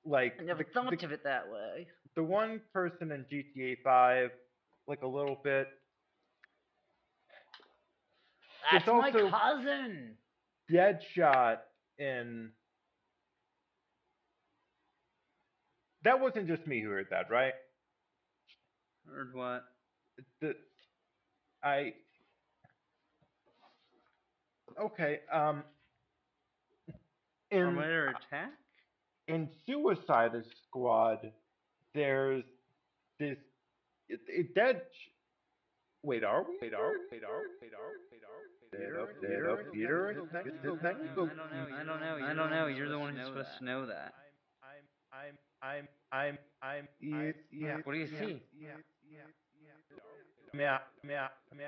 like I never the, thought the, of it that way. the one person in GTA Five, like a little bit. That's It's my cousin. Deadshot in. That wasn't just me who heard that, right? Heard what? The I okay um in Terminator attack? in Suicide Squad there's this it, it dead sh- wait are we wait are wait are wait are wait are Dead up, dead Peter. It's not- it's not- I don't know. I don't know. I don't know. You're the one who's supposed to know that. I'm I'm I'm I'm I'm yeah. What do you see? Yeah, yeah, yeah.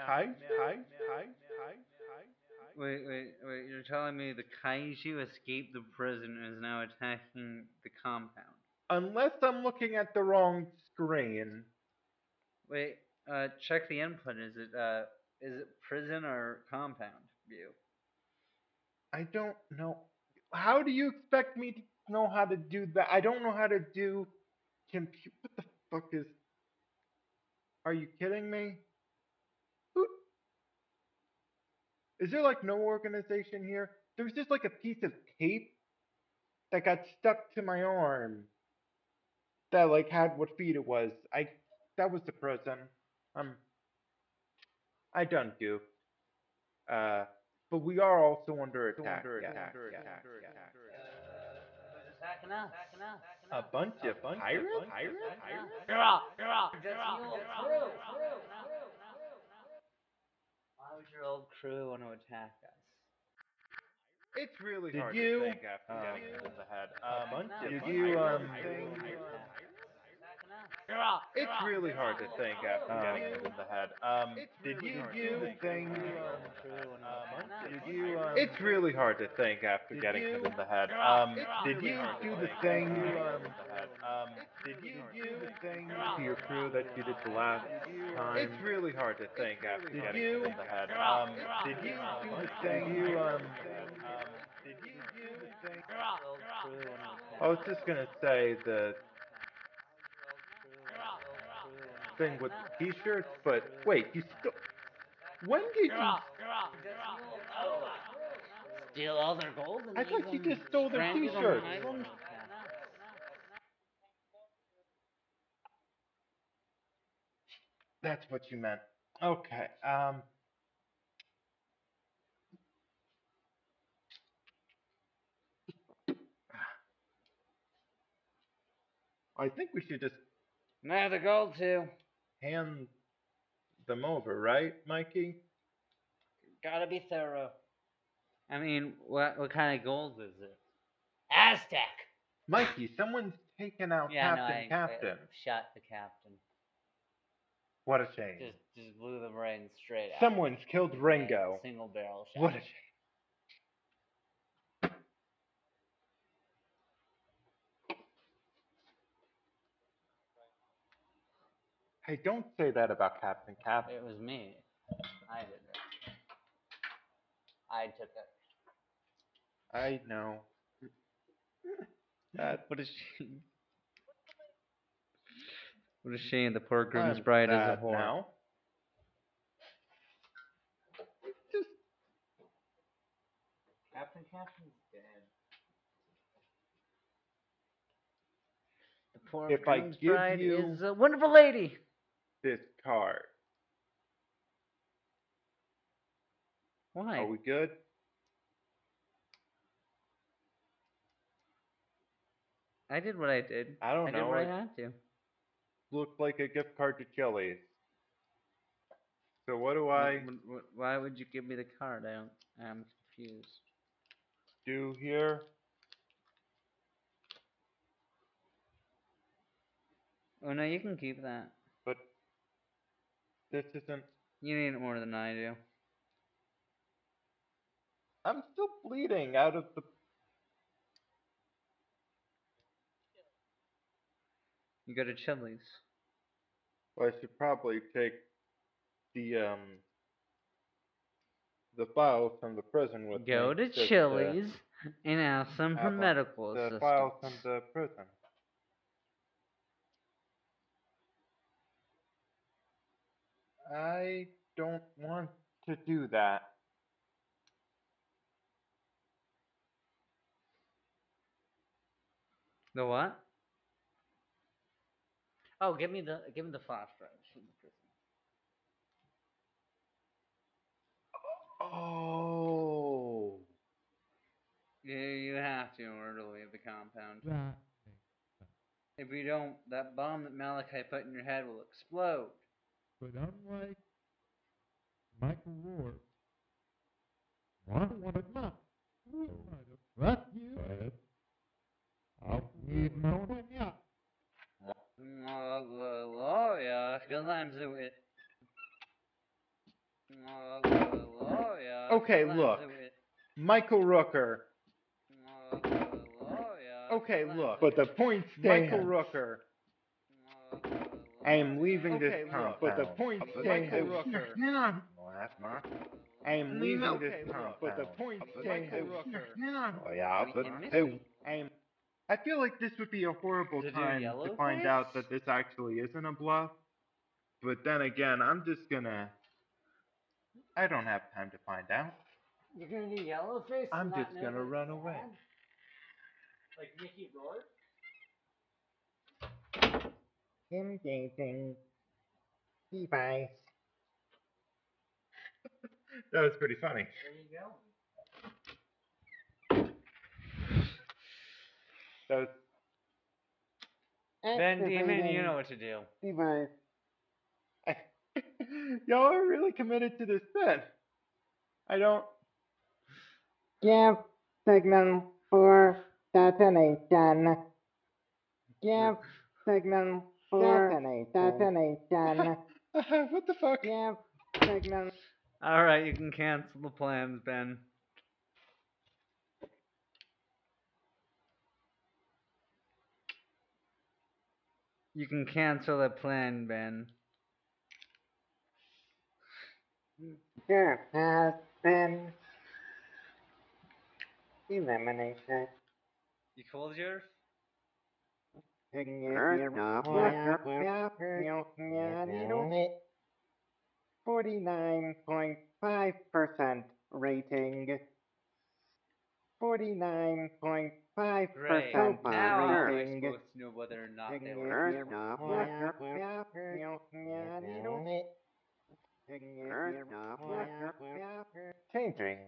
Hi, hi, hi, hi, hi. Wait, wait, wait. You're telling me the kaiju escaped the prison and is now attacking the compound? Unless I'm looking at the wrong screen. Wait, uh, check the input. Is it uh, is it prison or compound view? I don't know. How do you expect me to know how to do that? I don't know how to do compute. What the fuck is? Are you kidding me? Is there like no organization here? There's just like a piece of tape that got stuck to my arm that like had what feet it was. I that was the prison. Um, I done do. Uh, but we are also under attack. yeah, yeah, yeah, yeah. Attacking us. A bunch of pirates? Pirates? You're off. You're off. You're off. You're off. Why would your old crew want to attack us? It's really Did hard you- to think after um, getting hit in the head. a Um, bunch of did pirates. you um? It's really hard to think after Um, getting hit in the head. Um, did you do to the thing? Um, Did you um? It's really hard to think after getting hit in the head. Um, did you do the thing? Um, hit in the head. um, did you do the thing to your crew that you did the last time? It's really hard to think after getting hit in the head. Um, did you do the thing? You um, um, did you do the thing? You're off. You're off. I was just gonna say the You're off. You're off. Thing with the t-shirts, but wait, you still. When did You're you? off. You're off. You're off. Steal all their gold and I leave thought you them just stole their stranded on t-shirts. island? That's what you meant. Okay. Um. I think we should just Now the gold too. Hand them over, right, Mikey? Gotta be thorough. I mean, what what kind of gold is it? Aztec. Mikey, someone's taken out Yeah, Captain no, I, Captain. I shot the captain. What a shame. Just just blew the brain straight out. Someone's killed Ringo. Single barrel shot. What a shame. Hey, don't say that about Captain Captain. It was me. I did it. I took it. I know. That What a shame. What a shame. The poor groom's I'm bride is a sad whore. now. Just Captain Captain's dead. The poor If I groom's give bride you- is a wonderful lady. This card. Why? Are we good? I did what I did. I don't I did know. what I it- had to. looked like a gift card to Chili's. So what do I Wh- wh- Why would you give me the card? I don't. I'm confused. do here? Oh no, you can keep that. This isn't. You need it more than I do. I'm still bleeding out of the. You go to Chili's. Well, I should probably take the um the files from the prison with Go me. Go to just, uh, Chili's and ask them for medical the assistance. files from the prison. I don't want to do that. The what? Oh, give me the give me the flash drives from the prison. Oh. Yeah, you have to in order to leave the compound. If you don't, that bomb that Malachi put in your head will explode. But unlike Michael Rourke, I wanted not. Fuck you. But I'll need more than ya. Yeah, because I'm the wit. Oh, yeah. Okay, 'cause I'm look. Michael Rooker. Yeah. Okay, 'cause I'm look. But the wit. point Michael Rooker. I am leaving Okay, this look. compound. But the point Michael stands. Rooker. No, Well, that's not. I am leaving Okay, this look. compound. But the point Michael stands. Rooker. Oh, yeah, We but can miss hey. I am. I feel like this would be a horrible To do time to yellow find face? out that this actually isn't a bluff. But then again, I'm just gonna. I don't have time to find out. You're gonna do yellow face? I'm just gonna run away. Like Mickey Rourke? Engaging device. (laughs) That was pretty funny. There you go. That was. Ben Demon, you know what to do. Device. I, (laughs) y'all are really committed to this bit. I don't. Give signal for detonation. Give signal for detonation. (laughs) (laughs) what the fuck? Give signal. Alright, you can cancel the plans, Ben. You can cancel the plan, Ben. There has been eliminated. You called yours? Forty-nine point five percent rating. Forty-nine point five Great. percent Now how am I rating. supposed to know whether or not they were Changing.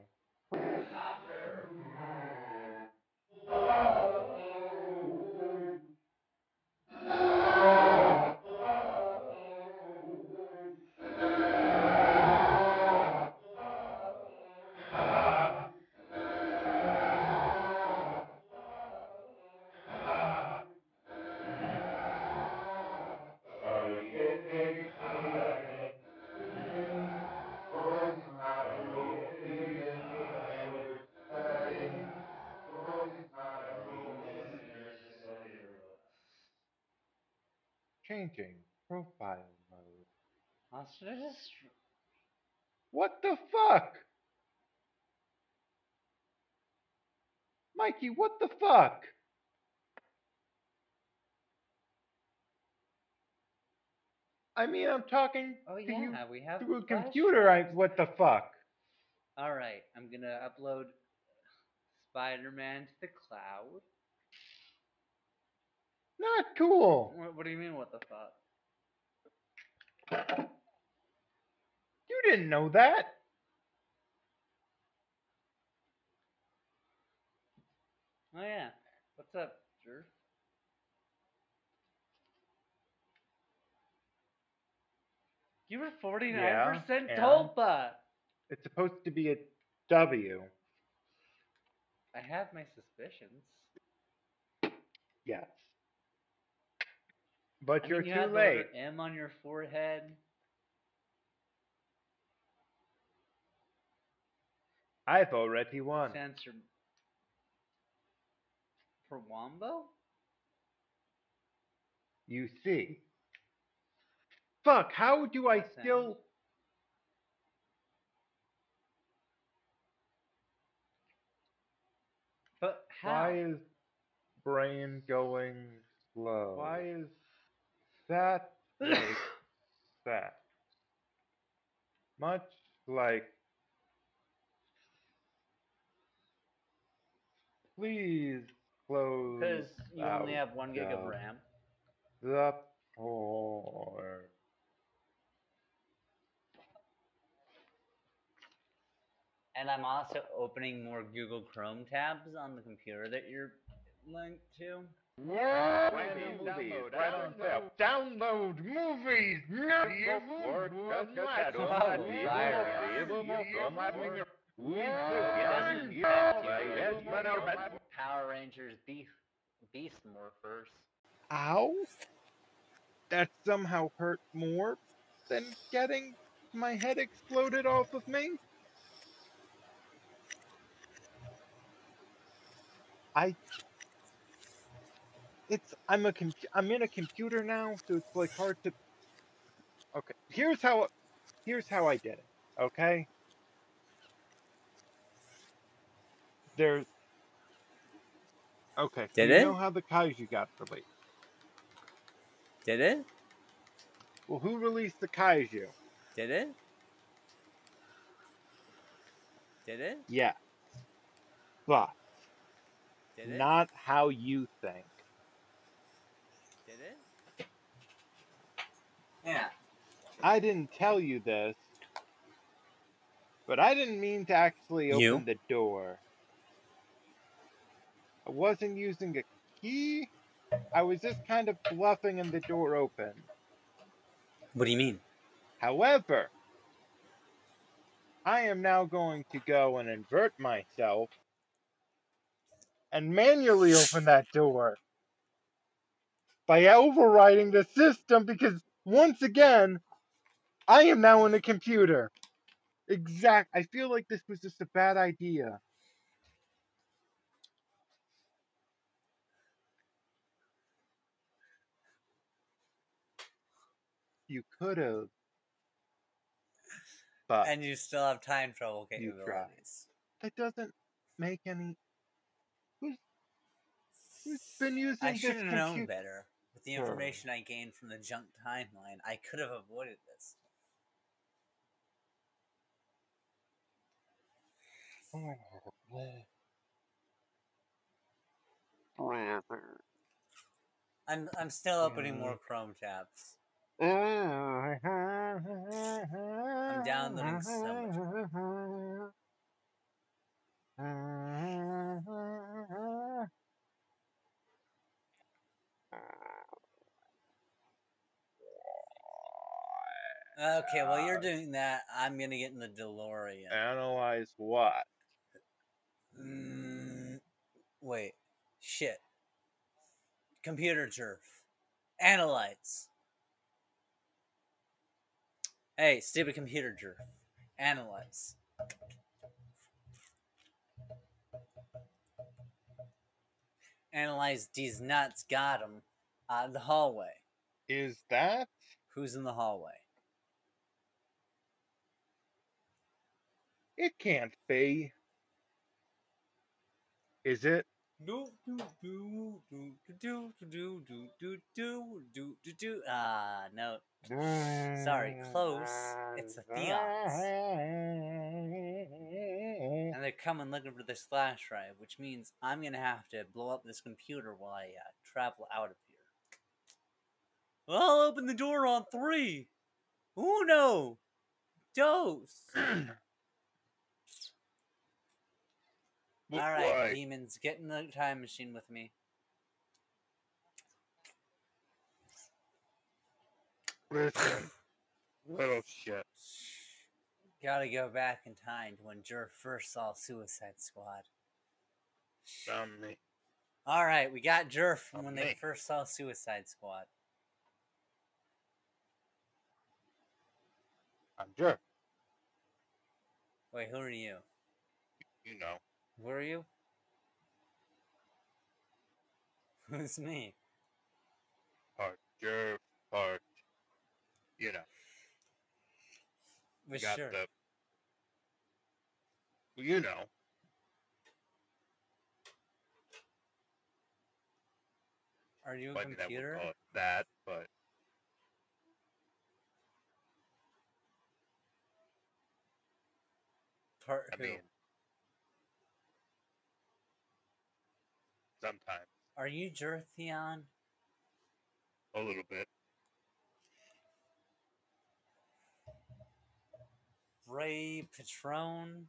Changing profile mode. Ostriches? What the fuck? Mikey, what the fuck? I mean, I'm talking Oh to you we have through a computer. I what the fuck? Alright, I'm gonna upload Spider-Man to the cloud. Not cool. What, what do you mean, what the fuck? You didn't know that. Oh yeah. What's up, jerk? You were forty nine Yeah, percent and- Tulpa. It's supposed to be a W. I have my suspicions. Yes. But I you're mean, you too late. M on your forehead. I've already won. Stands for Wombo. You see. Fuck, how do I still. But how? Why is brain going slow? Why is that (coughs) like that? Much like. Please close. Because you only have one gig of RAM. The port. And I'm also opening more Google Chrome tabs on the computer that you're linked to. Yeah, movies, right on sale. Download movies. Power Rangers Beast Beast Morphers. Ow! That somehow hurt more than getting my head exploded off of me. I. It's I'm a com- I'm in a computer now, so it's like hard to. Okay, here's how here's how I did it. Okay. There's. Okay. Did you it? know how the kaiju got released? Did it? Well, who released the kaiju? Did it? Did it? Yeah. But Did it? not how you think. Did it? Yeah. I didn't tell you this, but I didn't mean to actually open You? the door. I wasn't using a key. I was just kind of bluffing and the door opened. What do you mean? However, I am now going to go and invert myself and manually open that door by overriding the system because once again, I am now in a computer. Exact. I feel like this was just a bad idea. You could have. But And you still have time travel capabilities. that doesn't make any. Who's who's been using I this should have known better. With the Sure. information I gained from the junk timeline, I could have avoided this. I'm I'm still opening more hmm. Chrome tabs. I'm downloading so much. (laughs) Okay, while you're doing that, I'm gonna get in the DeLorean. Analyze what? Mm, wait, shit. Computer jerf. Analyze. Hey, stupid computer jerf. Analyze. Analyze these nuts. Got 'em. Uh, the hallway. Is that? Who's in the hallway? It can't be. Is it? Do do do do do do do do do do do do. Ah, no. Sorry, close. It's the Theons. And they're coming looking for this flash drive, which means I'm gonna have to blow up this computer while I uh, travel out of here. Well, I'll open the door on three. Uno, dos. All right, demons, get in the time machine with me. Listen, Little shit. Gotta go back in time to when Jer first saw Suicide Squad. Found me. All right, we got Jer from Oh, when they first saw Suicide Squad. I'm Jer. Wait, who are you? You know. Who are you? (laughs) Who's me? Part Jer. Part. You know. Well, got sure. the. Well, you know. Are you a be that computer? that, but Part I who? mean, sometimes Are you Jertheon? a little bit. Ray Patron?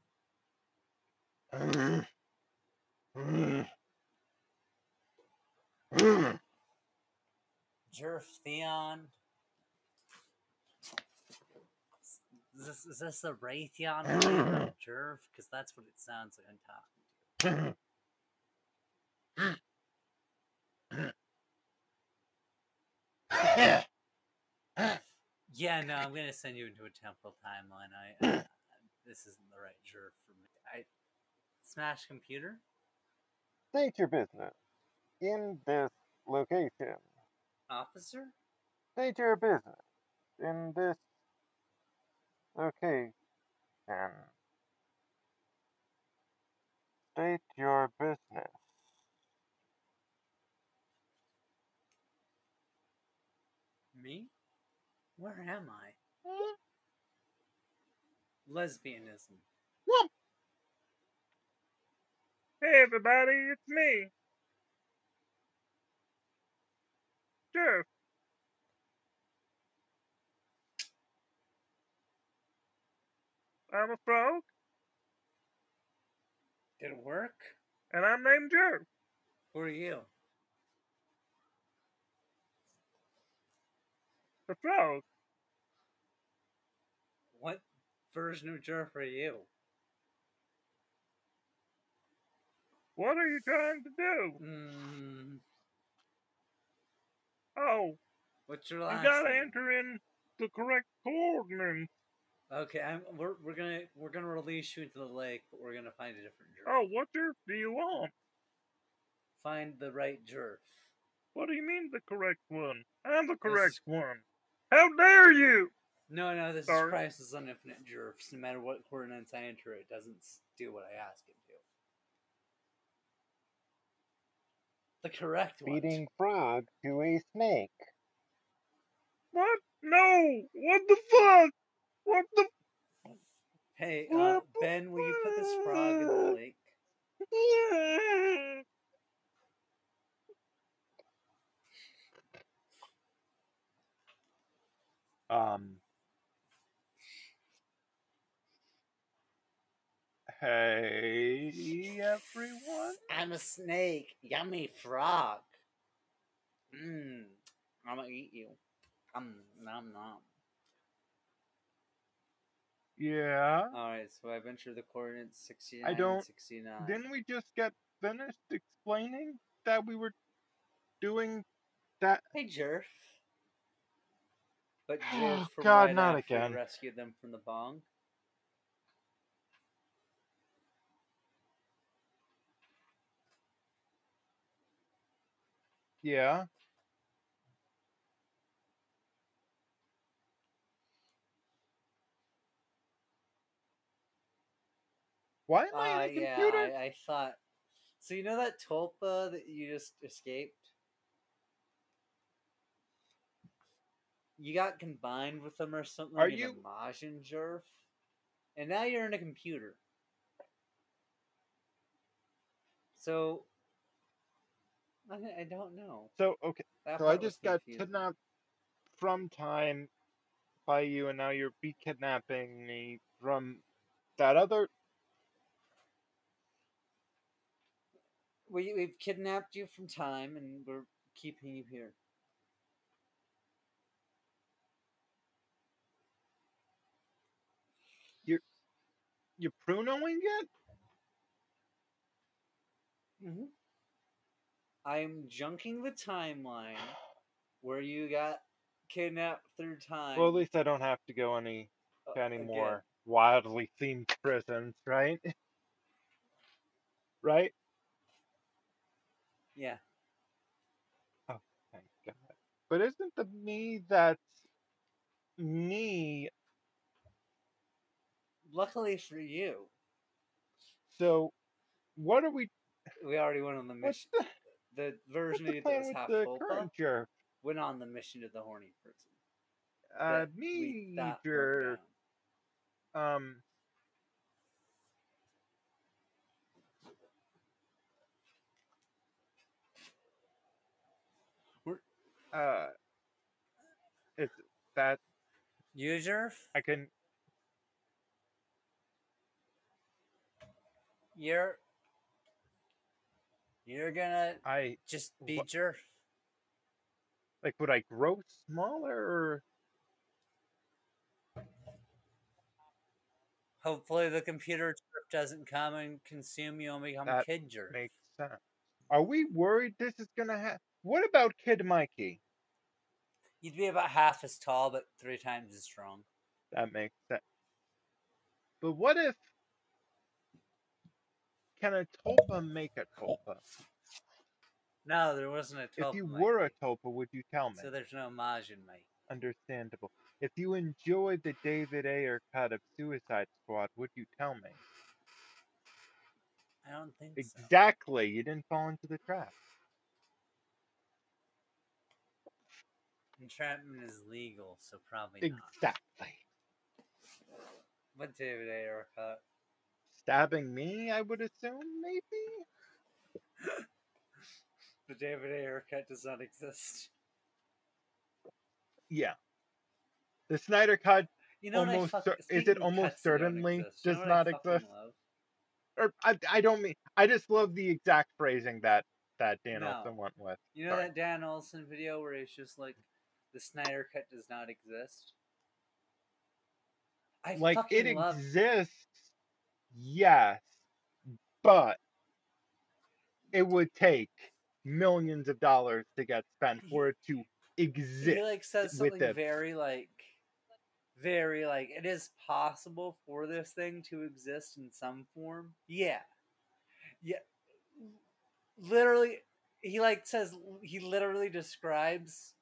Jerf Theon? Is this, is this a Raytheon? Jerf? Because that's what it sounds like I'm talking Yeah, no, I'm gonna send you into a temporal timeline. I, uh, (coughs) this isn't the right Jerf for me. I smash computer. State your business. In this location. Officer? State your business. In this location. State your business. Me? Where am I? Mm-hmm. Lesbianism. Hey everybody, it's me. Jeff. I'm a frog, Did it work? and I'm named Jeff. Who are you? The frog. What version of Jerf are you? What are you trying to do? Mm, Oh, what's your you gotta name? enter in the correct coordinates. Okay, I'm, we're we're gonna we're gonna release you into the lake, but we're gonna find a different Jerf. Oh, what jerk do you want? Find the right Jerf. What do you mean the correct one? I'm the correct is- one. How dare you? No, no, this Sorry. is Crisis on Infinite Jerfs. No matter what coordinates I enter, it doesn't do what I ask it to. The correct one. Feeding frog to a snake. What? No! What the fuck? What the? Hey, uh, Ben, will you put this frog in the lake? Um. Hey, everyone. I'm a snake. Yummy frog. Mmm. I'm gonna eat you. Um, nom nom. Yeah. Alright, so I've entered the coordinates 69 I don't- and 69. Didn't we just get finished explaining that we were doing that? Hey, Jerf. But Oh, (gasps) Jerf from God, right not again. rescued them from the bong. Yeah. Why am I Uh, on the yeah, computer? I, I thought. So you know that tulpa that you just escaped? You got combined with them or something Are you- a Majin Jerf, and now you're in a computer. So I don't know. So okay, that so I just got kidnapped from time by you, and now you're be kidnapping me from that other. We, we've kidnapped you from time, and we're keeping you here. You're you're prunoing it. Mm-hmm. I'm junking the timeline where you got kidnapped through time. Well, at least I don't have to go any uh, any again. more wildly themed (laughs) prisons, right? (laughs) right? Yeah. Oh, thank God. But isn't the me that's me? Luckily for you, So, what are we? we already went on the mission. The, version of you that was half jerk? went on the mission to the horny person. Uh, That me jerk. Um. Uh, it's that User, I can. you're you're gonna I just be jerk. like. Would I grow smaller or? Hopefully, the computer doesn't come and consume you and become That kid jerk. Makes sense. Are we worried this is gonna happen? What about Kid Mikey? You'd be about half as tall, but three times as strong. That makes sense. But what if can a tulpa make a tulpa? No, there wasn't a topa. If you Mike, were a tulpa, would you tell me? so there's no Majin, mate. Understandable. If you enjoyed the David Ayer cut of Suicide Squad, would you tell me? I don't think so. Exactly. You didn't fall into the trap. Entrapment is legal, so probably not. Exactly. But David Ayer cut. Stabbing me, I would assume, maybe? The David Ayer cut does not exist. Yeah. The Snyder cut You know almost fuck, is it almost cuts that don't certainly exist, you does know not exist? love? or I, I don't mean I just love the exact phrasing that that Dan No. Olson went with. You know Sorry. that Dan Olson video where it's just like the Snyder cut does not exist? I like it love exists, yes, but it would take millions of dollars to get spent for it to exist. he like says something very like very like it is possible for this thing to exist in some form? Yeah. Yeah. Literally he like says he literally describes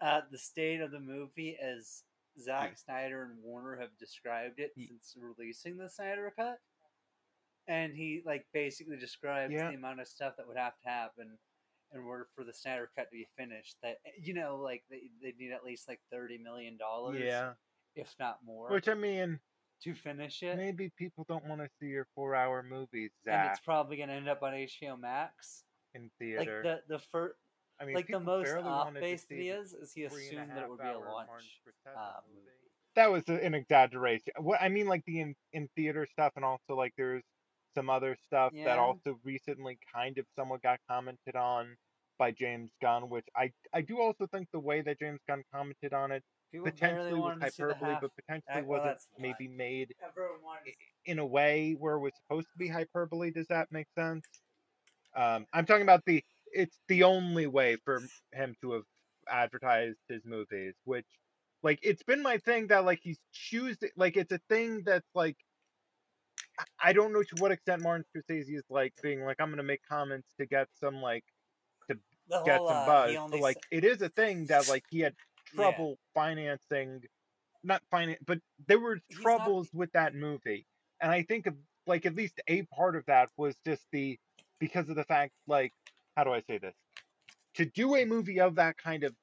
uh the state of the movie as Zack Snyder and Warner have described it since releasing the Snyder cut and he like basically describes Yeah. the amount of stuff that would have to happen in order for the Snyder cut to be finished. That you know, like they they need at least like thirty million dollars, Yeah, if not more, which I mean, to finish it. maybe people don't want to see your four-hour movies, and it's probably gonna end up on HBO Max. in theater. Like the the first, I mean, like the most off-base see that he is, is he three and a assumed that it would be a launch Martin Scorsese movie. movie. that was an exaggeration. What I mean, like the in, in theater stuff, and also like there's some other stuff that also recently kind of somewhat got commented on by James Gunn, which I I do also think the way that James Gunn commented on it People potentially was wanted to see the hyperbole, half. but potentially well, wasn't that's a maybe made Everyone wanted to see in a way where it was supposed to be hyperbole. Does that make sense? Um, I'm talking about the it's the only way for him to have advertised his movies, which like it's been my thing that like he's choosing like it's a thing that's like I- don't know to what extent Martin Scorsese is like being like I'm gonna make comments to get some like the get some uh, buzz, he but like it is a thing that like he had Yeah. trouble financing, not finance, but there were He's not- troubles with that movie, and I think of, like at least a part of that was just the because of the fact like how do I say this to do a movie of that kind of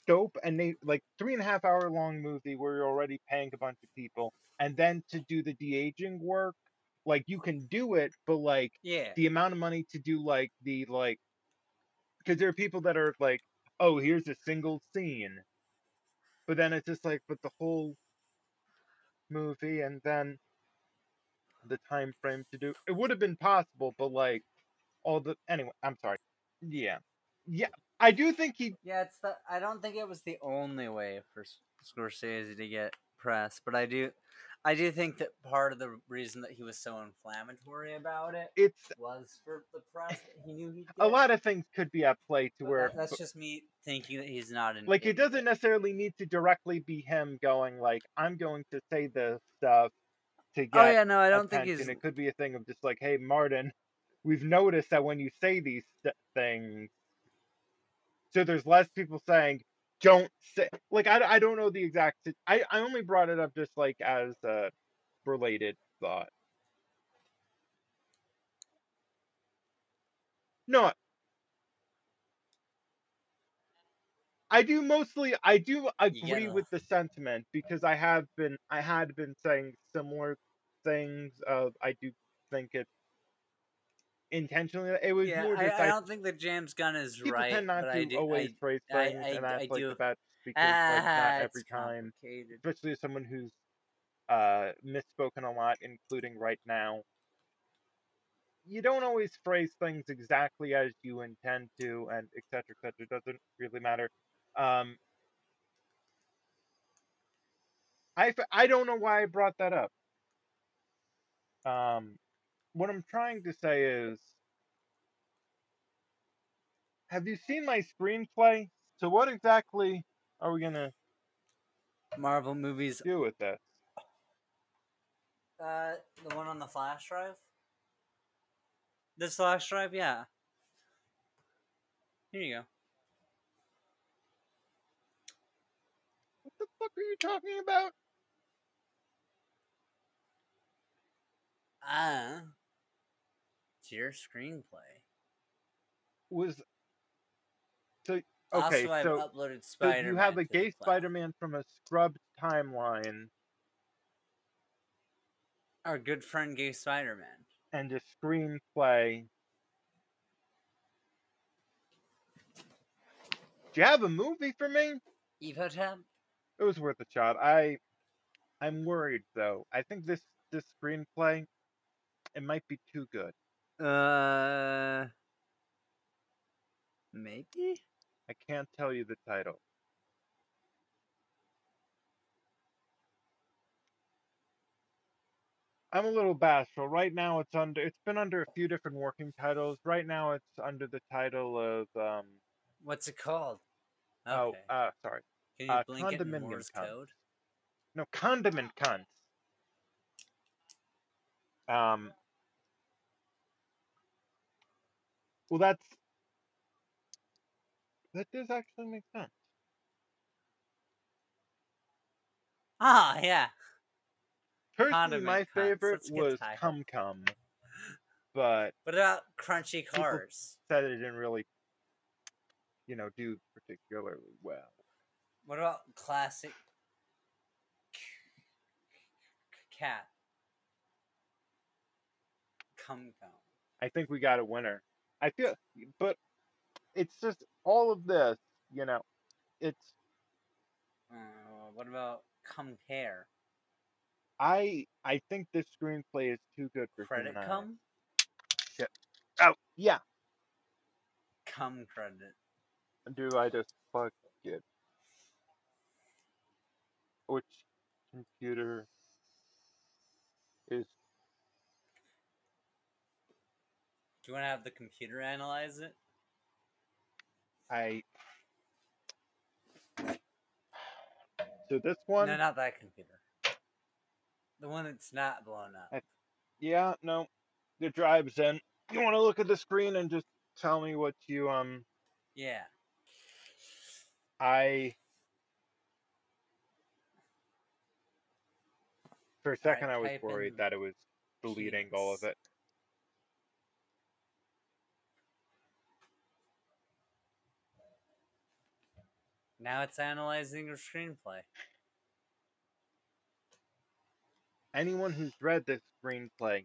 scope and they like three and a half hour long movie where you're already paying a bunch of people and then to do the de-aging work like you can do it but like yeah. the amount of money to do like the like because there are people that are like oh here's a single scene but then it's just like but the whole movie and then the time frame to do it would have been possible but like all the anyway i'm sorry yeah yeah i do think he Yeah, it's the. I don't think it was the only way for Scorsese to get press, but I do, I do think that part of the reason that he was so inflammatory about it It's was for the press he knew he'd a lot of things could be at play to but where that- that's just me thinking that he's not an like it doesn't necessarily need to directly be him going like I'm going to say this stuff to oh, get Oh yeah, no, I don't think attention. he's. It could be a thing of just like, hey, Martin, we've noticed that when you say these things, so there's less people saying, don't say. Like, I, I don't know the exact. I, I only brought it up just like as a related thought. No. I do mostly I do agree gotta- with the sentiment because I have been I had been saying similar things of I do think it intentionally it was Yeah, more I, just I don't think that James Gunn is people right, tend not to I do. always I, phrase I- things I- and that's I like do- the best because like ah, not every time especially as someone who's uh misspoken a lot including right now you don't always phrase things exactly as you intend to and et cetera et cetera it doesn't really matter um I, f- I don't know why I brought that up. Um, what I'm trying to say is, have you seen my screenplay? So what exactly are we gonna Marvel movies. do with this? Uh, the one on the flash drive. This flash drive, yeah. Here you go. What the fuck are you talking about? Ah, it's your screenplay. Was so okay? also, I've so, uploaded so you have a gay Spider-Man from a scrubbed timeline Our good friend, Gay Spider Man. and a screenplay. Do you have a movie for me? Evo tab. It was worth a shot. I, I'm worried though. I think this this screenplay, it might be too good. Uh, maybe. I can't tell you the title. I'm a little bashful. Right now, it's under. It's been under a few different working titles. Right now, it's under the title of um. What's it called? Okay. Oh, uh, sorry. Can you uh, blink it in Morse Cunts. code? No, condiment cunts. Um. Well, that's that does actually make sense. Ah, yeah. Personally, Condiment my cunts. favorite Let's get was tired. Cum Cum, but What about crunchy cars? said it didn't really, you know, do particularly well. What about classic cat? Cum cum. I think we got a winner. I feel, but it's just all of this, you know, it's Uh, what about come compare? I I think this screenplay is too good for Credit cum? Shit. Oh yeah. Come credit. Do I just plug it? Which computer is Do you want to have the computer analyze it? I? So this one, No, not that computer. The one that's not blown up. I- yeah, no, the drive's in. You want to look at the screen and just tell me what you um. Yeah. I for a second I was worried in that it was deleting all of it. Now it's analyzing your screenplay. Anyone who's read this screenplay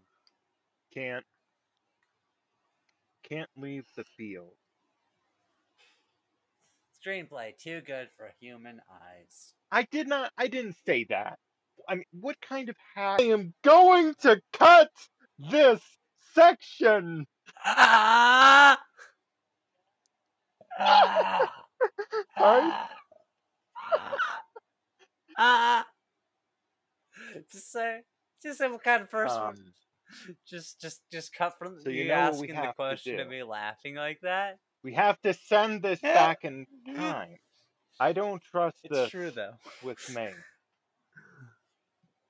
can't can't leave the field. Screenplay too good for human eyes. I did not. I didn't say that. I mean, what kind of hack? I am going to cut this section. (laughs) Ah! Ah! (laughs) Sorry. Ah! (laughs) just say, just say what kind of person. Um, (laughs) just, just, just cut from So you you, know asking the question and me laughing like that. we have to send this back in time. I don't trust It's this true though. with me.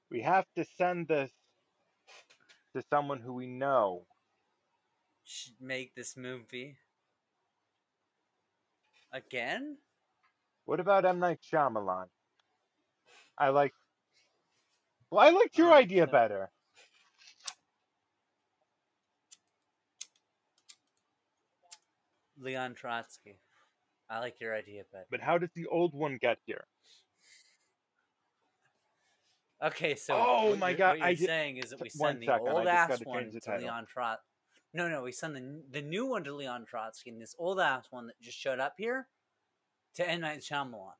We have to send this to someone who we know. Should make this movie again. What about M Night Shyamalan? I like. Well, I liked your Oh, idea better. Leon Trotsky. I like your idea better. But how did the old one get here? Okay, so Oh my God, what you're I di- saying is that we send the second, old ass one the to. Leon Trot. No, no, we send the the new one to Leon Trotsky, and this old ass one that just showed up here to M Night Shyamalan.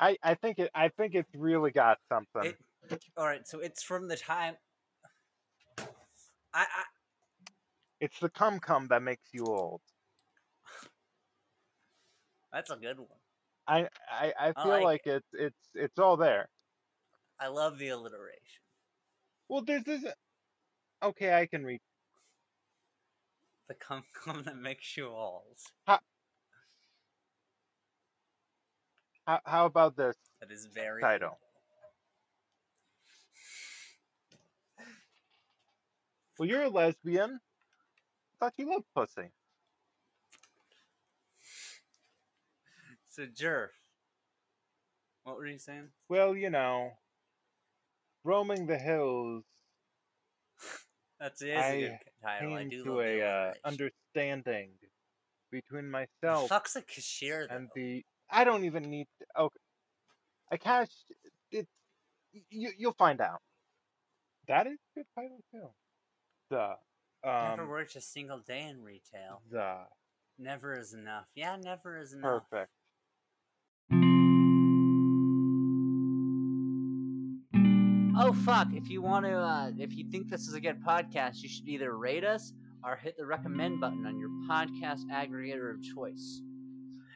I, I think it I think it's really got something. It, all right, so it's from the time. I, I It's the cum cum that makes you old. (laughs) that's a good one. I I, I I feel like like it's it's it's all there. I love the alliteration. Well, there's this. Okay, I can read. The cum (laughs) cum that makes you old. How, how about this That is very title? Well, you're a lesbian. I thought you loved pussy. So Jerf, what were you saying? Well, you know, roaming the hills, That's it. A I good title. I do to love a uh, understanding between myself fuck's a cashier though? and the. I don't even need. To, Okay, I cashed. it. you. You'll find out. That is a good title too. The Never um worked a single day in retail. the Never is enough. Yeah, never is enough. perfect. Oh fuck! If you want to, uh, if you think this is a good podcast, you should either rate us or hit the recommend button on your podcast aggregator of choice.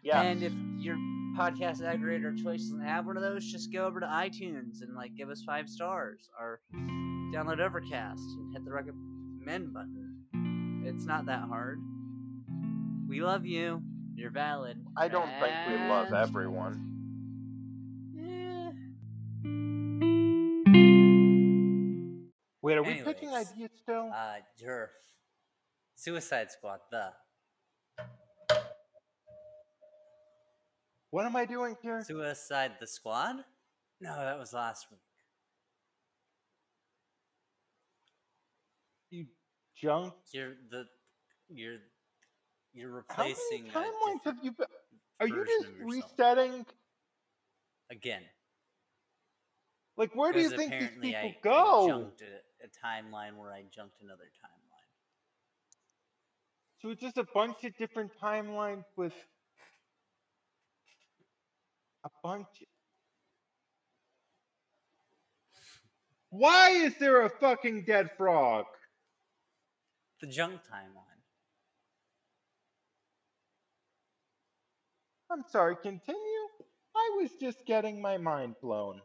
Yeah. And if your podcast aggregator of choice doesn't have one of those, just go over to iTunes and like give us five stars or download Overcast and hit the recommend button. It's not that hard. We love you. You're valid. I don't think we love everyone. Wait, are we picking ideas still? Uh, Jerf. Suicide Squad, the. What am I doing here? Suicide the Squad? No, that was last week. You junk. You're the. You're. You're How many timelines have you been? Are you just resetting? Again. Like, where do you think these people I, go? I a, timeline where I jumped another timeline. So it's just a bunch of different timelines with a bunch. Why is there a fucking dead frog? The junk timeline. I'm sorry, continue? I was just getting my mind blown.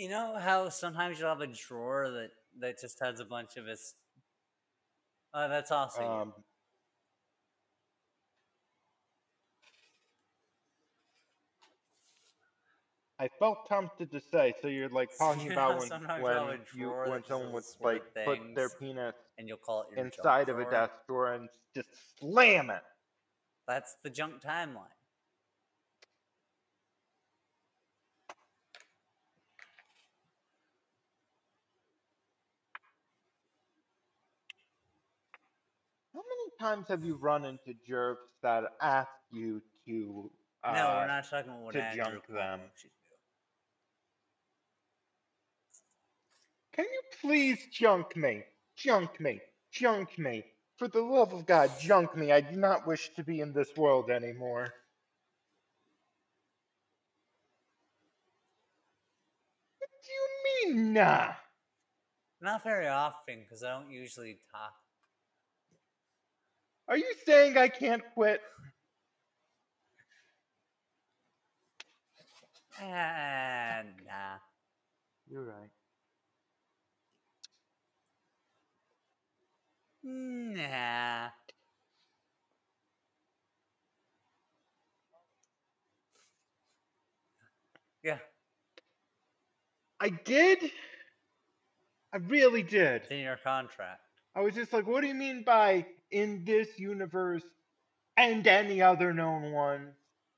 You know how sometimes you'll have a drawer that that just has a bunch of his. Oh, that's awesome. Um, I felt tempted to say, so you're like (laughs) talking You about know, when, when you'll have a you drawer when someone would like put their penis and you'll call it your inside of a desk drawer and just slam it. That's the junk timeline. How many times have you run into jerks that ask you to uh, no, we're not talking about what to Andrew junk them? should do. Can you please junk me? Junk me. Junk me. For the love of God, junk me. I do not wish to be in this world anymore. What do you mean, nah? Not very often, because I don't usually talk. Are you saying I can't quit? And nah. You're right. Nah. Yeah, I did. I really did. it's in your contract. I was just like, what do you mean by in this universe and any other known one,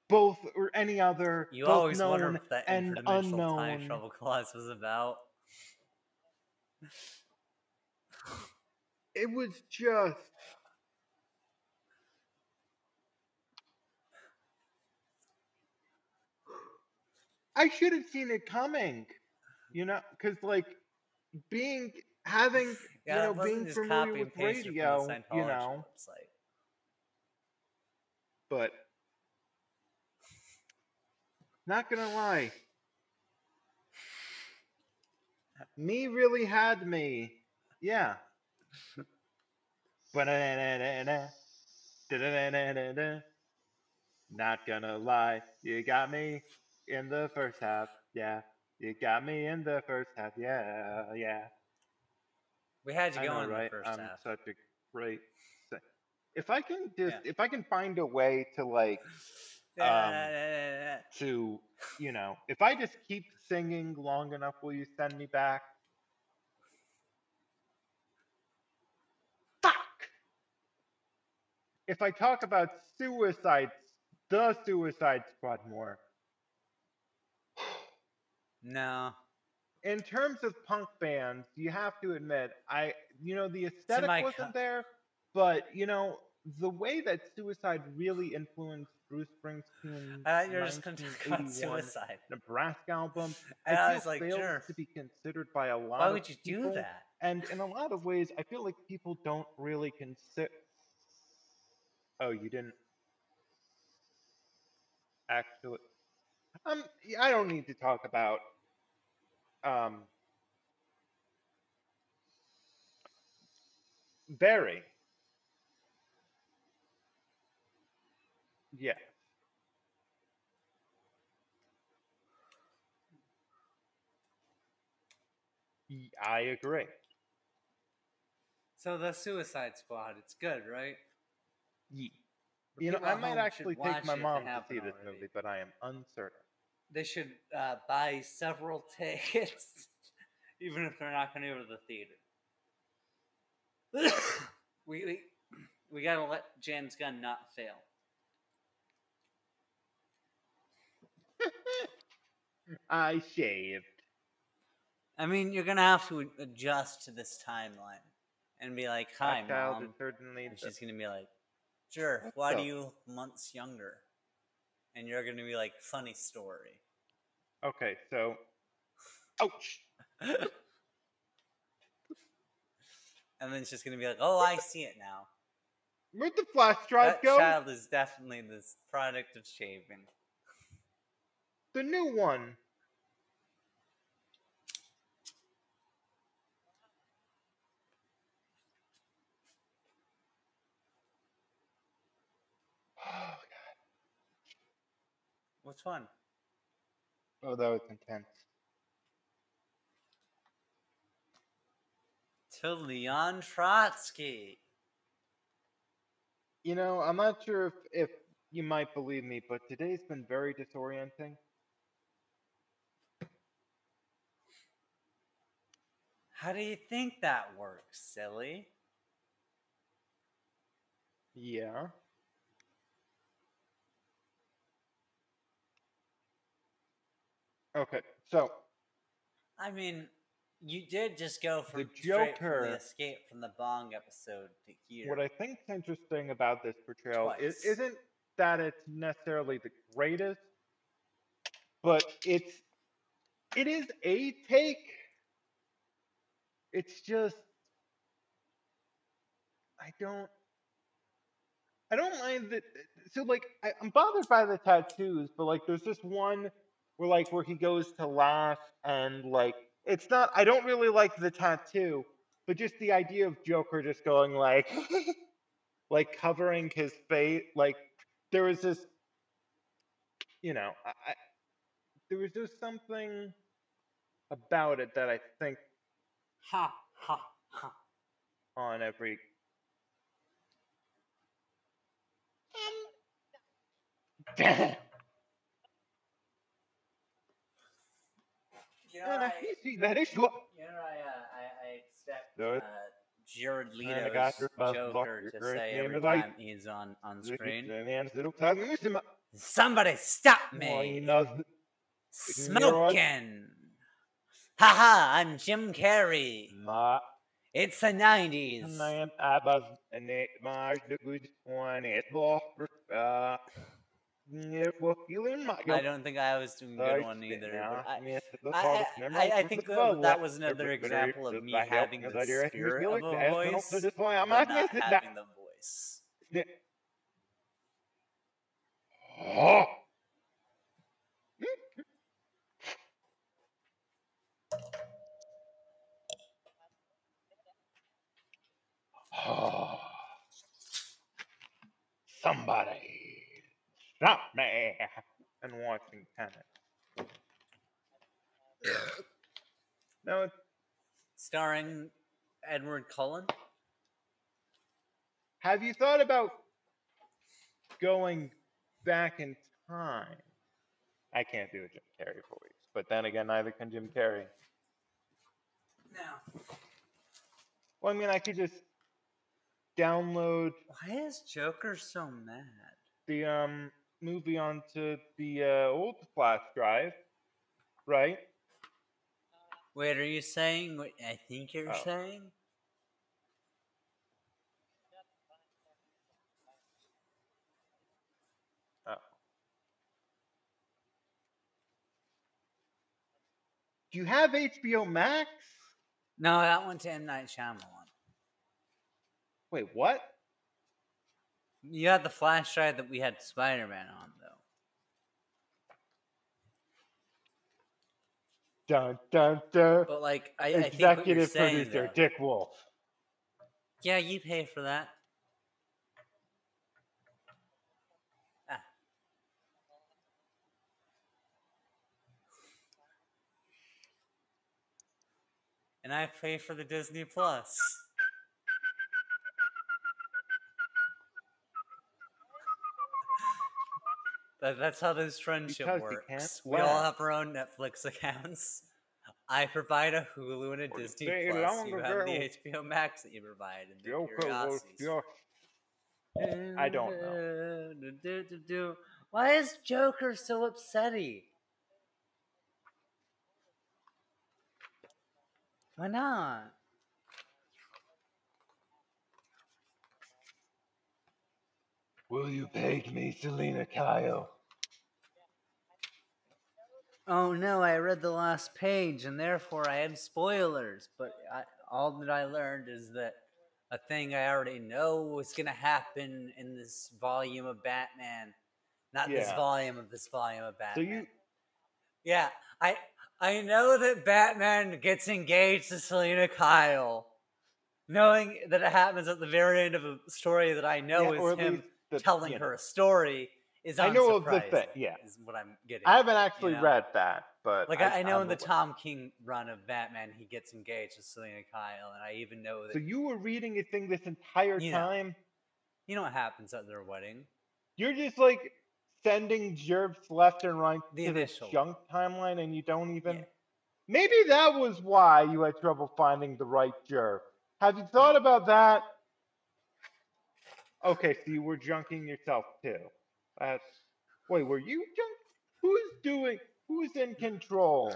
both or any other You both always known wonder what that and interdimensional time unknown. travel (laughs) clause was about. It was just I should have seen it coming, you know, because like being having (laughs) Yeah, you know being familiar with and paste it from the radio, you know, website. but not gonna lie, me really had me, yeah. Not gonna lie, you got me in the first half, yeah. You got me in the first half, yeah, yeah. We had you know, going in right? the 1st I'm half. such a great. If I can just, Yeah. if I can find a way to like, (laughs) um, to, you know, if I just keep singing long enough, will you send me back? Fuck! If I talk about suicides, the Suicide Squad more, no. In terms of punk bands, you have to admit, I, you know, the aesthetic wasn't co- there, but you know, the way that Suicide really influenced Bruce Springsteen's I thought you were just going to talk about 1981 suicide. Nebraska album, (laughs) And I, I was like, sure. to be considered by a lot Why of would you do that? And in a lot of ways, I feel like people don't really consider. Oh, you didn't actually. Um, I don't need to talk about. Um, very. Yeah. I agree. So the Suicide Squad, it's good, right? Yeah. You know, I might actually take my it if they mom to see this already. movie, but I am uncertain. They should uh, buy several (laughs) tickets, even if they're not going to go to the theater. (coughs) we, we we gotta let James Gunn not fail. (laughs) I shaved. I mean, you're gonna have to adjust to this timeline and be like, "Hi, mom," certainly and she's gonna be like, "Sure, why do you months younger?" And you're gonna be like, "Funny story." Okay, so. Ouch! (laughs) and then she's gonna be like, "Oh, I see it now." Where'd the flash drive That go? child is definitely this product of shaving. The new one. Which one? Oh, that was intense. To Leon Trotsky. You know, I'm not sure if, if you might believe me, but today's been very disorienting. How do you think that works, silly? Yeah. Okay, so I mean, you did just go from The straight from Joker- the Escape from the Bong episode to here. what I think's interesting about this portrayal is, isn't that it's necessarily the greatest, but it's it is a take. It's just I don't I don't mind that. So like I, I'm bothered by the tattoos, but like there's this one where like where he goes to laugh and like it's not. I don't really like the tattoo, but just the idea of Joker just going like (laughs) like covering his face. Like there was this, you know, I, I, there was just something about it that I think Ha ha ha. on every. Um, (laughs) Damn. You know, Man, I, I see that is what. you know, I, uh, I, I expect Do uh. Jared And I got Leto's your best Joker blocker, to say every is time he's on, on screen. Screen. Somebody stop Well, you me! know, Smoking! Haha, I'm Jim Carrey. not It's the 90s. Yeah, well, you in my I don't think I was doing a good one either. but I, I, I, I think uh, that was another example of me having the (laughs) spirit of a voice, but not having the voice. Oh. Oh. (sighs) Somebody stop me! And watching tennis. No, Starring Edward Cullen. Have you thought about going back in time? I can't do a Jim Carrey voice, but then again, neither can Jim Carrey. No. Well, I mean, I could just download Why is Joker so mad? the um movie onto the uh, old flash drive, right? Wait, are you saying what I think you're Oh. saying? Oh. Do you have HBO Max? No, that went to M Night Shyamalan. Wait, what? You had the flash drive that we had Spider Man on, though. Dun dun dun. But like, I, I think what you're Executive saying, producer though- Dick Wolf. Yeah, you pay for that. Ah. And I pay for the Disney Plus. That, that's how this friendship Because works. We all have our own Netflix (laughs) accounts. I provide a Hulu and a Disney Plus. You have the HBO Max that you provide and the Curiosities. your. I don't know. Why is Joker so upsetty? Why not? Will you page me, Selina Kyle? Oh no, I read the last page and therefore I had spoilers. But I, all that I learned is that a thing I already know was going to happen in this volume of Batman. Not this volume of this volume of So Batman. you. Yeah, I I know that Batman gets engaged to Selina Kyle, knowing that it happens at the very end of a story that I know yeah, is him the- telling you know. her a story. Is I know of the thing, yeah. is what I'm getting. I haven't actually you know? read that, but Like I, I know I'm in the aware. Tom King run of Batman, he gets engaged to Selina Kyle, and I even know that So you were reading a thing this entire You know. time. you know what happens at their wedding. You're just like sending gerbs left and right The to initial the junk timeline, and you don't even. Yeah. Maybe that was why you had trouble finding the right gerb. Have you thought about that? Okay, so you were junking yourself too. That's wait, were you junk? Who's doing? Who's in control?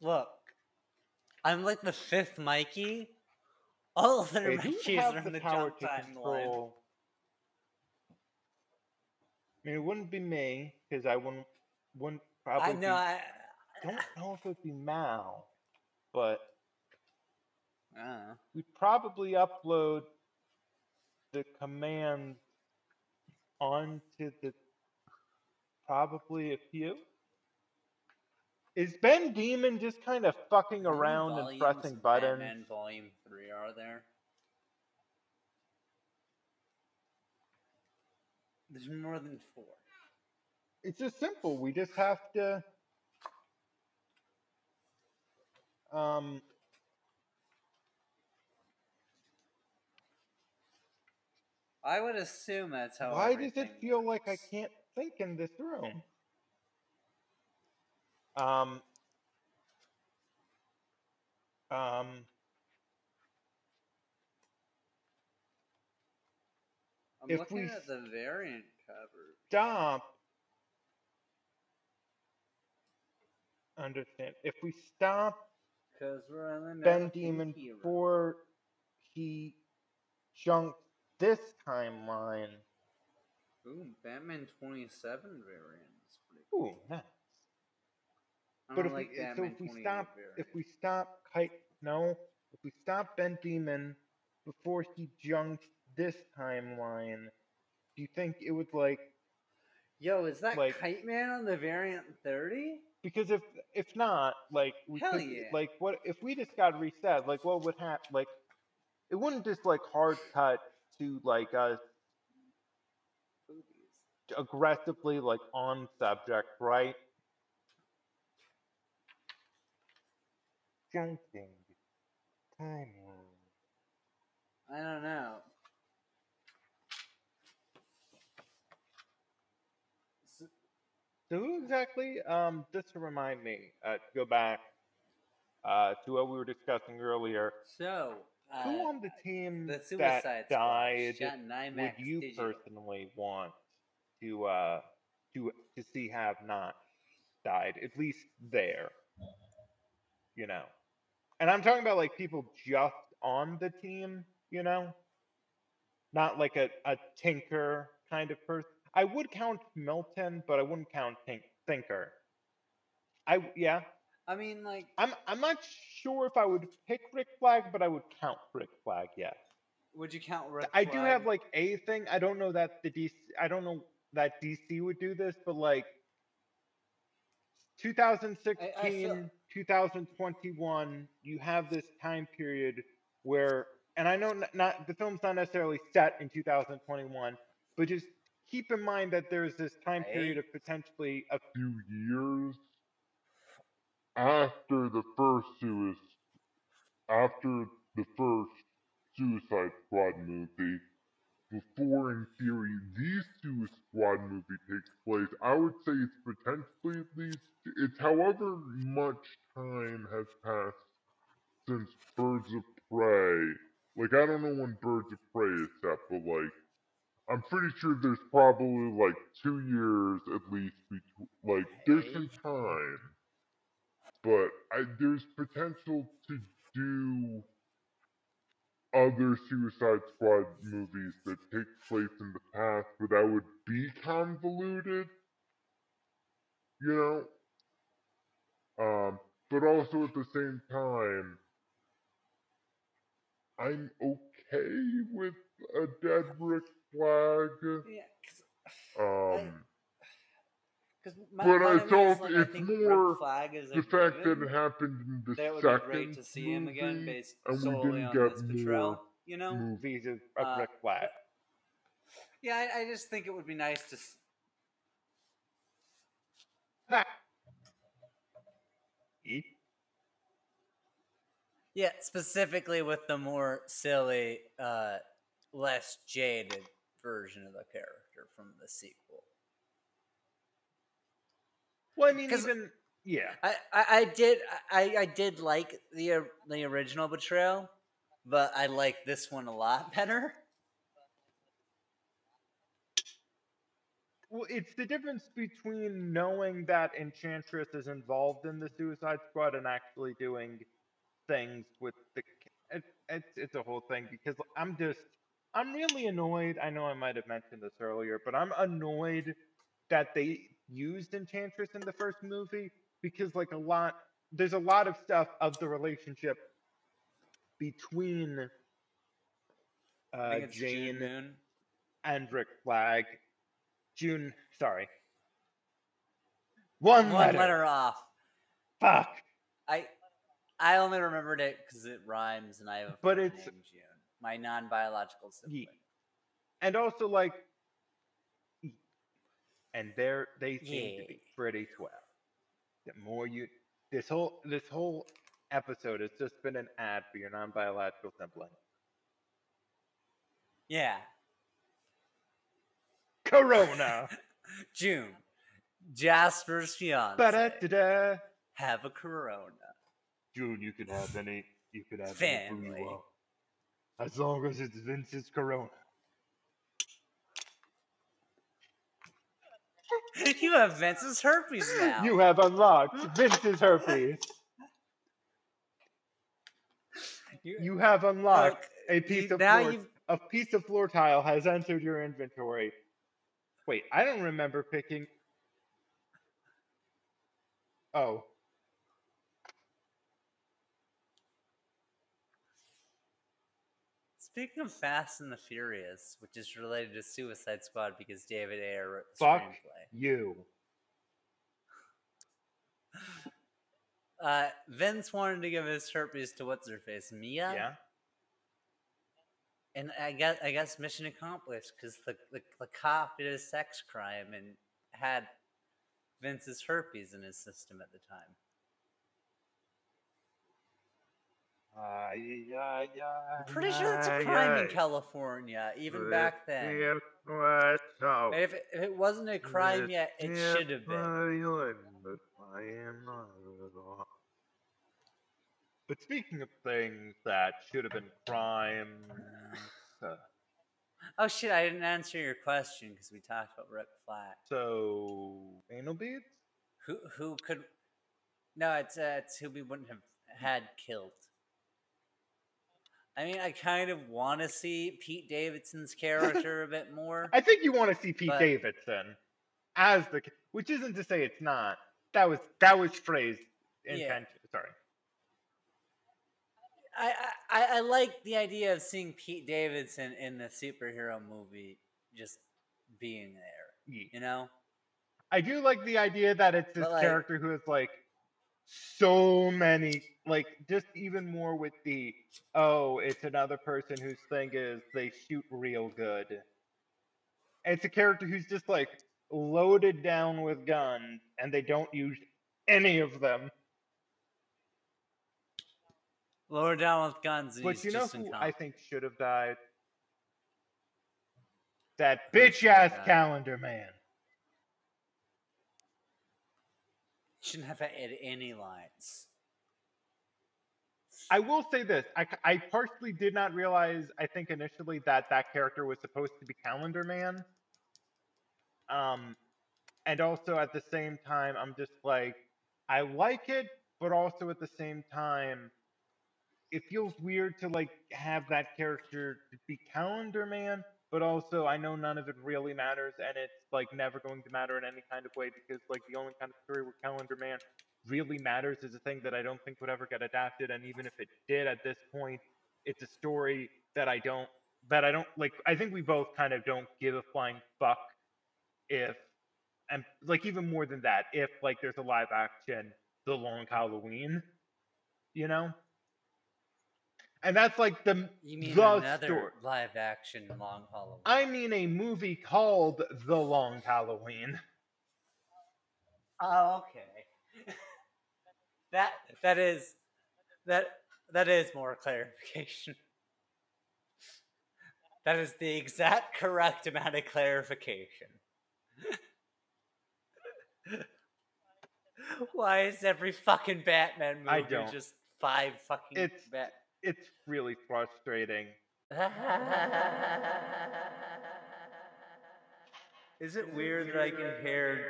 Look, I'm like the fifth Mikey. All of their Wait, Mikeys are in the the to timeline. control? I mean, it wouldn't be me because I wouldn't wouldn't probably. I know. Be, I, don't know if it'd be Mal, but Don't we'd probably upload the command onto the probably a few. Is Ben Demon just kind of fucking around and pressing buttons? Batman Volume Three are there? There's more than four. it's just simple. We just have to um I would assume that's how. why does it feel like I can't think in this room? Um um I'm if looking we at the variant cover. stop understand if we stop Because we're on the Ben Demon before he junked this timeline. Ooh, Batman 27 variant. is pretty Ooh, nice. I But if like we, so if we stop, variant. if we stop Kite, no, if we stop Ben Demon before he junked this timeline, do you think it would like Yo, is that like- Kite Man on the variant 30? because if if not, like we Hell could, yeah. like what if we just got reset? Like what would happen? Like it wouldn't just like hard cut to like us Boobies. aggressively like on subject, right? Junking timeline. I don't know. So who exactly? Um, just to remind me, uh, to go back uh, to what we were discussing earlier. So, uh, who on the team the that died would you digital. personally want to uh, to to see have not died? At least there, you know. And I'm talking about like people just on the team, you know, not like a, a tinker kind of person. I would count Milton, but I wouldn't count Tink- Thinker. I yeah, I mean, like, I'm I'm not sure if I would pick Rick Flag, but I would count Rick Flag. Yes, would you count Rick I do have like a thing. I don't know that the DC. I don't know that DC would do this, but like 2016, 2021, you have this time period where, and I know n- not the film's not necessarily set in 2021, but just keep in mind that there's this time period of potentially a few years after the first suicide after the first Suicide Squad movie, before in theory the Suicide Squad movie takes place, I would say it's potentially at least it's however much time has passed since Birds of Prey. Like I don't know when Birds of Prey is set, but like I'm pretty sure there's probably like two years at least between like there's some time. But I there's potential to do other Suicide Squad movies that take place in the past, but that would be convoluted. You know? Um, but also at the same time, I'm okay with a dead Rick Flag. Yeah, Um, because my, but my I felt like, I it's think more the fact that it happened in the that would be second great to see him again, movie, based and we didn't on get more. You know, movies of, Uh, Rick Flag. yeah, I, I just think it would be nice to. (laughs) Yeah, specifically with the more silly, uh, less jaded version of the character from the sequel. Well, I mean, even yeah. I, I, I did I, I did like the uh, the original betrayal, but I like this one a lot (laughs) better. Well, it's the difference between knowing that Enchantress is involved in the Suicide Squad and actually doing things with the. It, it's it's a whole thing because I'm just I'm really annoyed. I know I might have mentioned this earlier, but I'm annoyed that they used Enchantress in the first movie because like a lot there's a lot of stuff of the relationship between uh, it's June Jane and Rick Flag. June, sorry. One, One letter. letter off. Fuck. I I only remembered it because it rhymes, and I have a But it's- June, my non-biological sibling. And also, like, and they're they seem to be pretty swell. The more you, this whole this whole episode has just been an ad for your non-biological sibling. Yeah. Corona. (laughs) June. Jasper's fiance. Ba-da-da-da. Have a corona. June, you can have any. You can have any food you want, as long as it's Vince's Corona. (laughs) you have Vince's herpes (laughs) now. You have unlocked (laughs) Vince's herpes. You- You have unlocked Look, a piece of floor, you've- a piece of floor tile has entered your inventory. Wait, I don't remember picking. Oh, Speaking of Fast and the Furious, which is related to Suicide Squad because David Ayer wrote the fuck screenplay. you. Uh, Vince wanted to give his herpes to what's her face, Mia. Yeah. And I guess I guess mission accomplished because the, the the cop did a sex crime and had Vince's herpes in his system at the time. Uh, yeah, yeah, I'm pretty sure that's a crime in California, even back then. And if it, if it wasn't a crime yet, it should have been. But speaking of things that should have been crimes, uh, Oh shit! I didn't answer your question because we talked about Rick Flat. so anal beads? Who who could? No, it's uh, it's who we wouldn't have had killed. I mean, I kind of want to see Pete Davidson's character a bit more. I think you want to see Pete But- Davidson as the, which isn't to say it's not. That was that was phrased Yeah. intention. Sorry. I, I I like the idea of seeing Pete Davidson in the superhero movie, just being there. Ye- You know, I do like the idea that it's this like- character who is like so many, like just even more with the oh, it's another person whose thing is they shoot real good. It's a character who's just like loaded down with guns and they don't use any of them. lower down with guns. But you know who I think should have died? That bitch ass calendar man. shouldn't have had any lines. I will say this: I partially did not realize. I think initially that that character was supposed to be Calendar Man. Um, and also at the same time, I'm just like, I like it, but also at the same time, it feels weird to like have that character be Calendar Man, but also I know none of it really matters, and it's like never going to matter in any kind of way because like the only kind of story where Calendar Man really matters is a thing that I don't think would ever get adapted, and even if it did at this point, it's a story that I don't that I don't like. I think we both kind of don't give a flying fuck if, and like even more than that, if like there's a live action The Long Halloween, you know. And that's like the You mean the another story. live action Long Halloween? I mean a movie called The Long Halloween. Oh, okay. (laughs) that that is that that is more clarification. (laughs) That is the exact correct amount of clarification. (laughs) Why is every fucking Batman movie just five fucking It's Bat? it's really frustrating. (laughs) Is it weird that I compared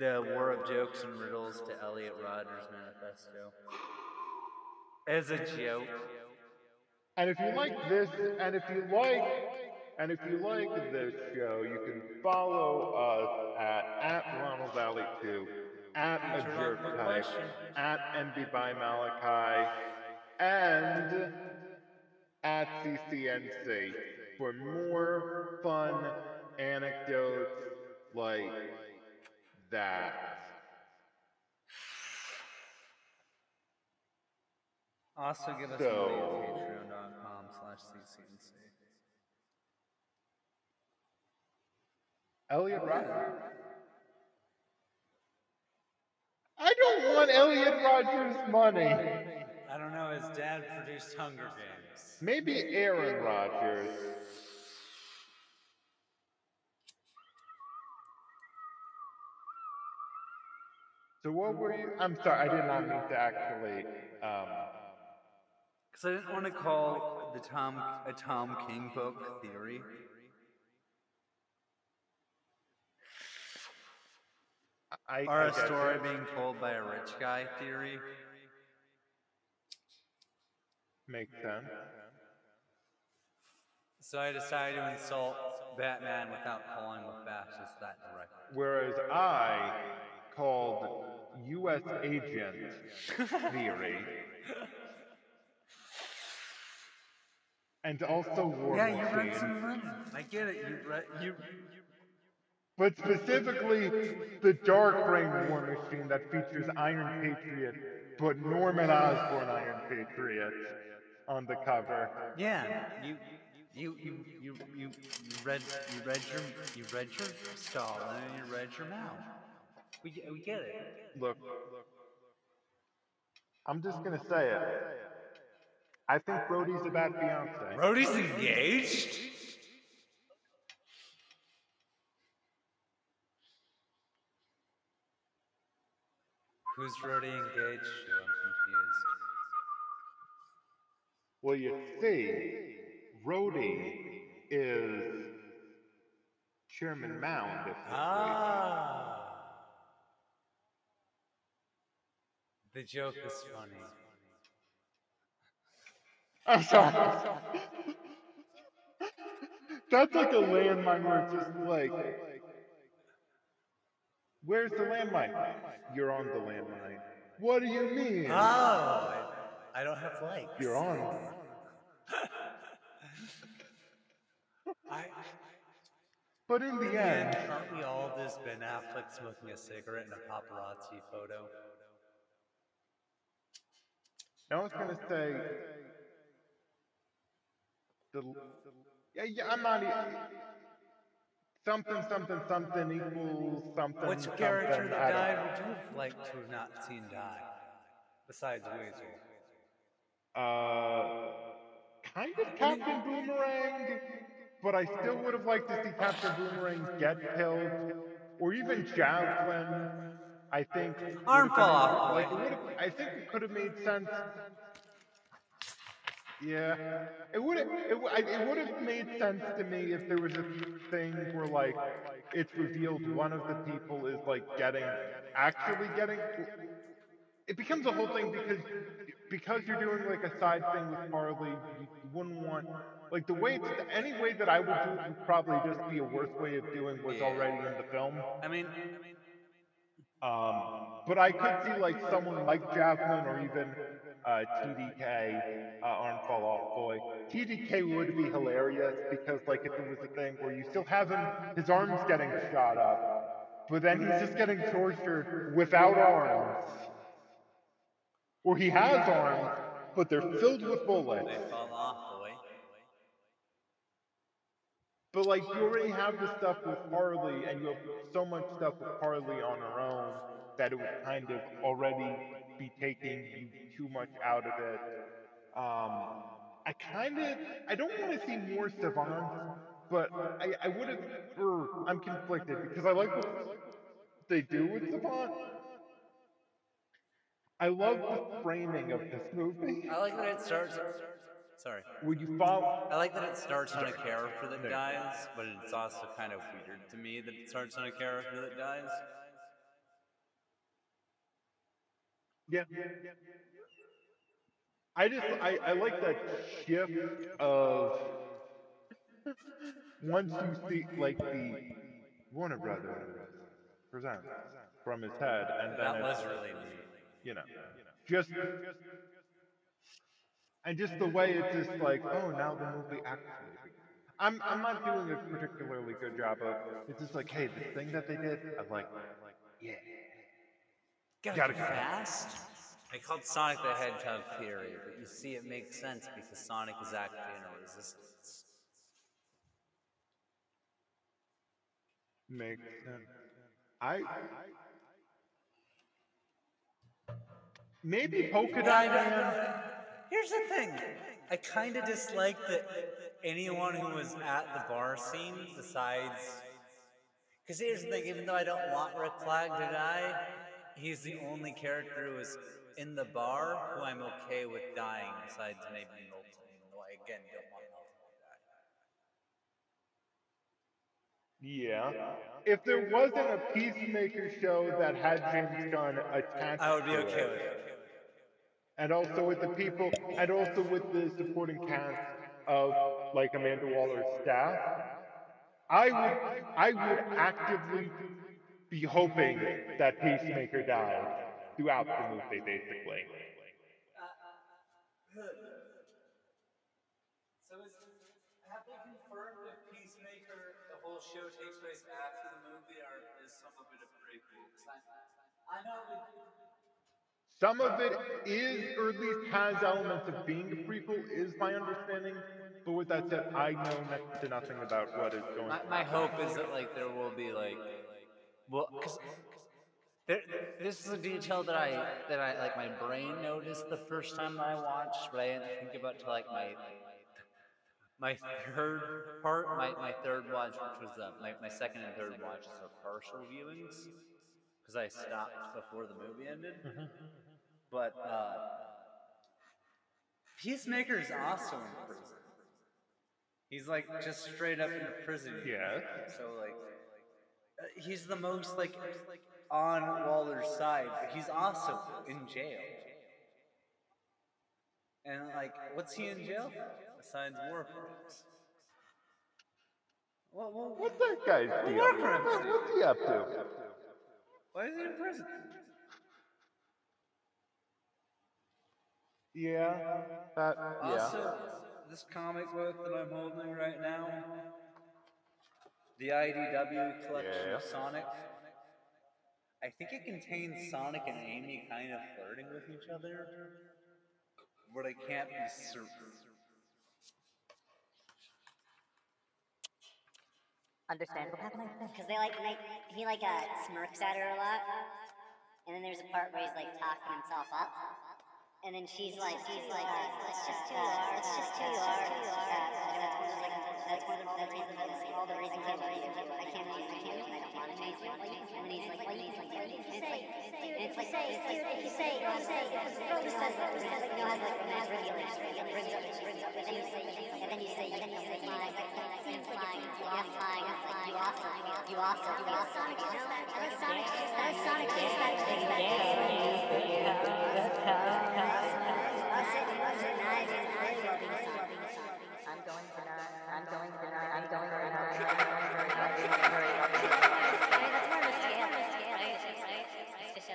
the War of Jokes and Riddles to Elliot Rodgers' manifesto? As a joke. And if you like this, and if you like, and if you like this show, you can follow us at at Ronald Valley Two, at a jerk type, at NB by Malachi, and at CCNC for more fun anecdotes like that Also give us so, money at patreon.com slash ccnc. Elliot Rodgers. I don't want Elliot Rodgers' money. I don't know. His dad produced Hunger Games. Maybe Aaron Rodgers. So what were you? I'm sorry, I did not mean to actually. Um, Because I didn't want to call the Tom a Tom King book theory. I, Or I a story being told by a rich guy theory. Makes sense. So I decided to insult Batman without calling him a fascist that directly. Whereas I called U.S. agent theory. And also war Yeah, you read machine. some money. I get it. You read you. But specifically, the Dark Reign War Machine that features Iron Patriot, but Norman Osborn Iron Patriot on the cover. Yeah, you. You you you you you read you read your you read your Stalin and you read your Mao. We we get it. Look, I'm just gonna say it. I think Brody's a bad fiance. Brody's engaged. Who's Brody engaged to? I'm confused. Well, you see, Rhodey is Chairman Mound. If you Ah. The joke is funny. I'm sorry. That's like a landmine where it's just like, where's the landmine? You're on the landmine. What do you mean? Oh, I, I don't have likes. You're on. I, But in the end, aren't we all just Ben Affleck smoking a cigarette in a paparazzi photo? I was gonna say, the, yeah, yeah, I'm not. e- Something, something, something equals something. Which something, character that died would you have liked to have not seen die? Besides Weasel. Uh, kind of Captain Boomerang, but I still would have liked to see Captain Boomerang get killed, or even Javelin. I think Arm fall off, Like, boy. it would have, I think it could have made sense. Yeah, it would have. It, w- I- it would have made sense to me if there was a thing where like it's revealed one of the people is like getting actually getting. It becomes a whole thing because because you're doing like a side thing with Harley. You wouldn't want like the way any way that I would do it would probably just be a worse way of doing what's already in the film. I mean, I mean, Um, but I could see like someone like Javelin or even uh, TDK, uh, Arm Fall Off Boy. TDK would be hilarious because like if it was a thing where you still have him, his arms getting shot up, but then he's just getting tortured without arms. Or he has arms, but they're filled with bullets. they fall off, boy. But like you already have the stuff with Harley, and you have so much stuff with Harley on her own that it would kind of already be taking you too much out of it. Um, I kind of I don't want to see more Savant, but I, I would have. er, I'm conflicted because I like what they do with Savant. I love the framing of this movie. I like that it starts. Sorry. Would you follow? I like that it starts on a character that dies, but it's also kind of weird to me that it starts on a character that dies. Yeah. I just I, I like that shift of once you see like the Warner Brothers present from his head and then That was it's, really neat. you know just and just the way it's just like oh now the movie actually I'm I'm not doing a particularly good job of it's just like hey the thing that they did I like yeah Gotta, Gotta go go fast. I called Sonic the Hedgehog theory, but you see, it makes sense because Sonic is actually in a resistance. makes sense I Maybe Polka Dot Man. Here's the thing. I kind of dislike that anyone who was at the bar scene decides. Because here's the thing, even though I don't want Rick Flag to die, he's the only character who was in the bar who I'm okay with dying, besides maybe Milton. Though I again don't want. Yeah. If there wasn't a Peacemaker show that had James Gunn attached I would be okay it, with it. And also with the people, and also with the supporting cast of like Amanda Waller's staff, I would, I would actively be hoping that Peacemaker died throughout the movie, basically. Uh, uh, so is, have they confirmed if Peacemaker, the whole show takes place after the movie, or is some of it a prequel? I, know Some of it is, or at least has elements of being a prequel, is my understanding. But with that said, I know next to nothing about what is going My, on. my hope is that like there will be like, well, because this is a detail that I that I like my brain noticed the first time I watched, but I didn't think about till like my my third part, my, my third watch, which was uh, my my second and third watches are partial viewings, because I stopped before the movie ended. But uh, Peacemaker is also in prison. He's like just straight up in the prison. Yeah. So like, he's the most like on Waller's side, but he's also in jail. And like, what's he in jail for besides war crimes? Well, well, What's that guy's deal? War crimes. What's he up to? Why is he in prison? Yeah, that, yeah. Also, this comic book that I'm holding right now, the IDW collection of Sonic. I think it contains Sonic and Amy kind of flirting with each other, but I can't be certain. Understandable. Because they like, like he like uh, smirks at her a lot, and then there's a part where he's like talking himself up, and then she's like, she's like, uh, it's just too hard, it's just too hard. That's one of the that's one of the that's all the reasons I you. Can't leave, I can't leave, I don't want to change you. And then he's like, he's like, it's like, it's like, it's like, if you say, if you say, just says, just says, you know, has like romance regulation, brings up, brings up, and then you say, and then you say, and then you say, flying, flying, flying, flying, flying, flying, you also, you also, you also, Sonic, that's Sonic, that's Sonic, that's I'm going to not, I'm going to not, I'm going to not, I'm going to not, That's more of a scale,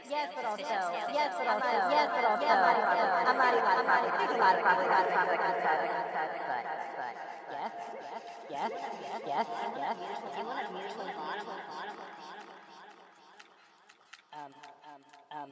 Yes, but also, yes, but also, yes, but also, I'm not even, I'm not even, I'm not even, I'm not even, but, but, yes, yes, yes, yes, yes. Do you want a mutual bottom, bottom, um, um, um,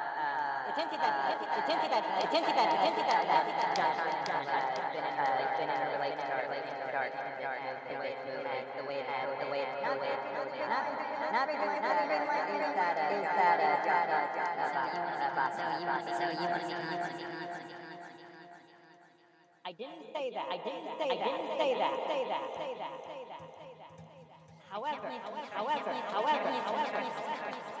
I didn't say that, I didn't say that, I didn't say that, say that, say that, say that, say. However, however, however, however,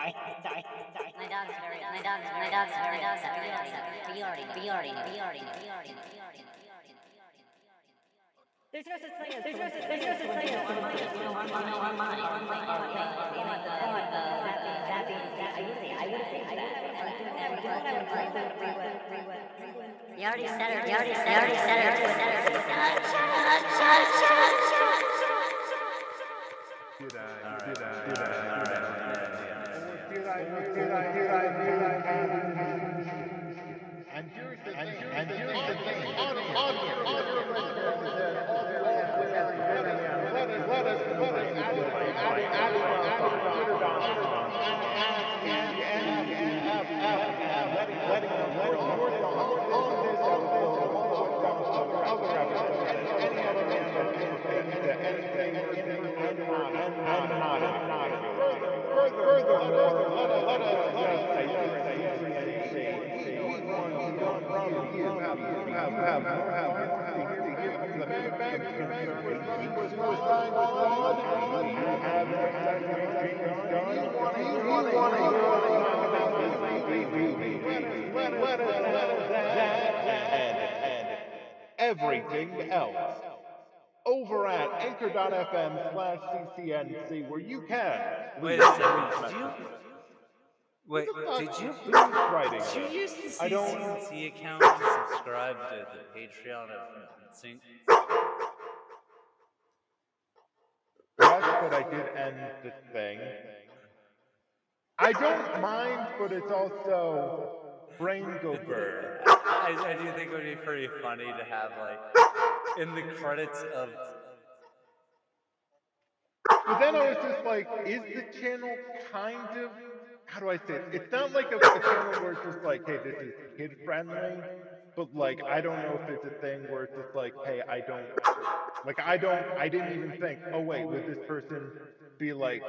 sorry, sorry, sorry, sorry. My dog's very, my dog's, my dog's very upset. We already know. We already know. We already know. We already know. We already know. We already know. There's no such thing as there's no such there's no such thing as on my you know on my on my on my on my you know the on the that being that being I would say I would say I would have a plan. We would have a plan. We would we would we would. You already said it. You already said it. You already said it. You already said it. Shut shut shut shut Did I? Did I? Did I? Did I? Did I? Did I? And here's the thing. And here's the thing. Audience, audience, audience. Let us, let us, let us, add, add, add, and and and have, have, have, letting, letting the more thoughts on this episode, other other episodes, any other man to anything, anything, and not, and not, and not. Further, furthermore, let us, let us, let us say, say, say, say, we want to know from you, have, have, have, have, have, the manufacturing was signed on, you have done, you want to, you want to, about this, let us, let us, let us, that, and, and everything else over at anchor.fm slash ccnc where you can Wait a second. Did you? Wait, did you? Writing Did you use the CCNC account to subscribe to the Patreon of Sync? But I did end the thing. I don't mind, but it's also brain go bird. I, I do think it would be pretty funny to have like in the credits of. But then I was just like, is the channel kind of how do I say it? It's not like a, a channel where it's just like, hey, this is kid friendly, but like I don't know if it's a thing where it's just like, hey, I don't like I don't I didn't even think, oh wait, would this person be like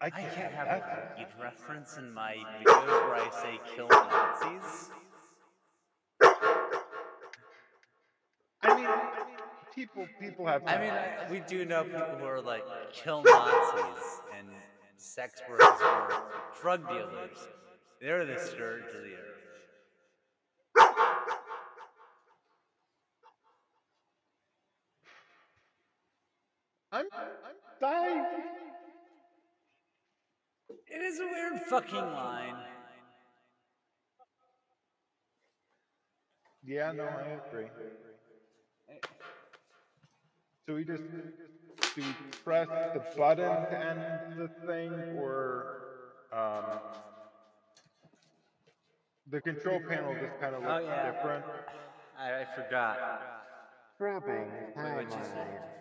I I can't, can't have have that. a weed reference in my videos where I say kill Nazis. I mean, people people have. I mean, I, we do know people who are like kill Nazis and sex workers or drug dealers. They're the scourge of the earth. I'm dying. It is a weird fucking line. Yeah, no, I agree. So we just do we press the button to end the thing, or um, the control panel just kind of looks Oh, yeah. different? I, I forgot. Dropping Wait, what'd you say?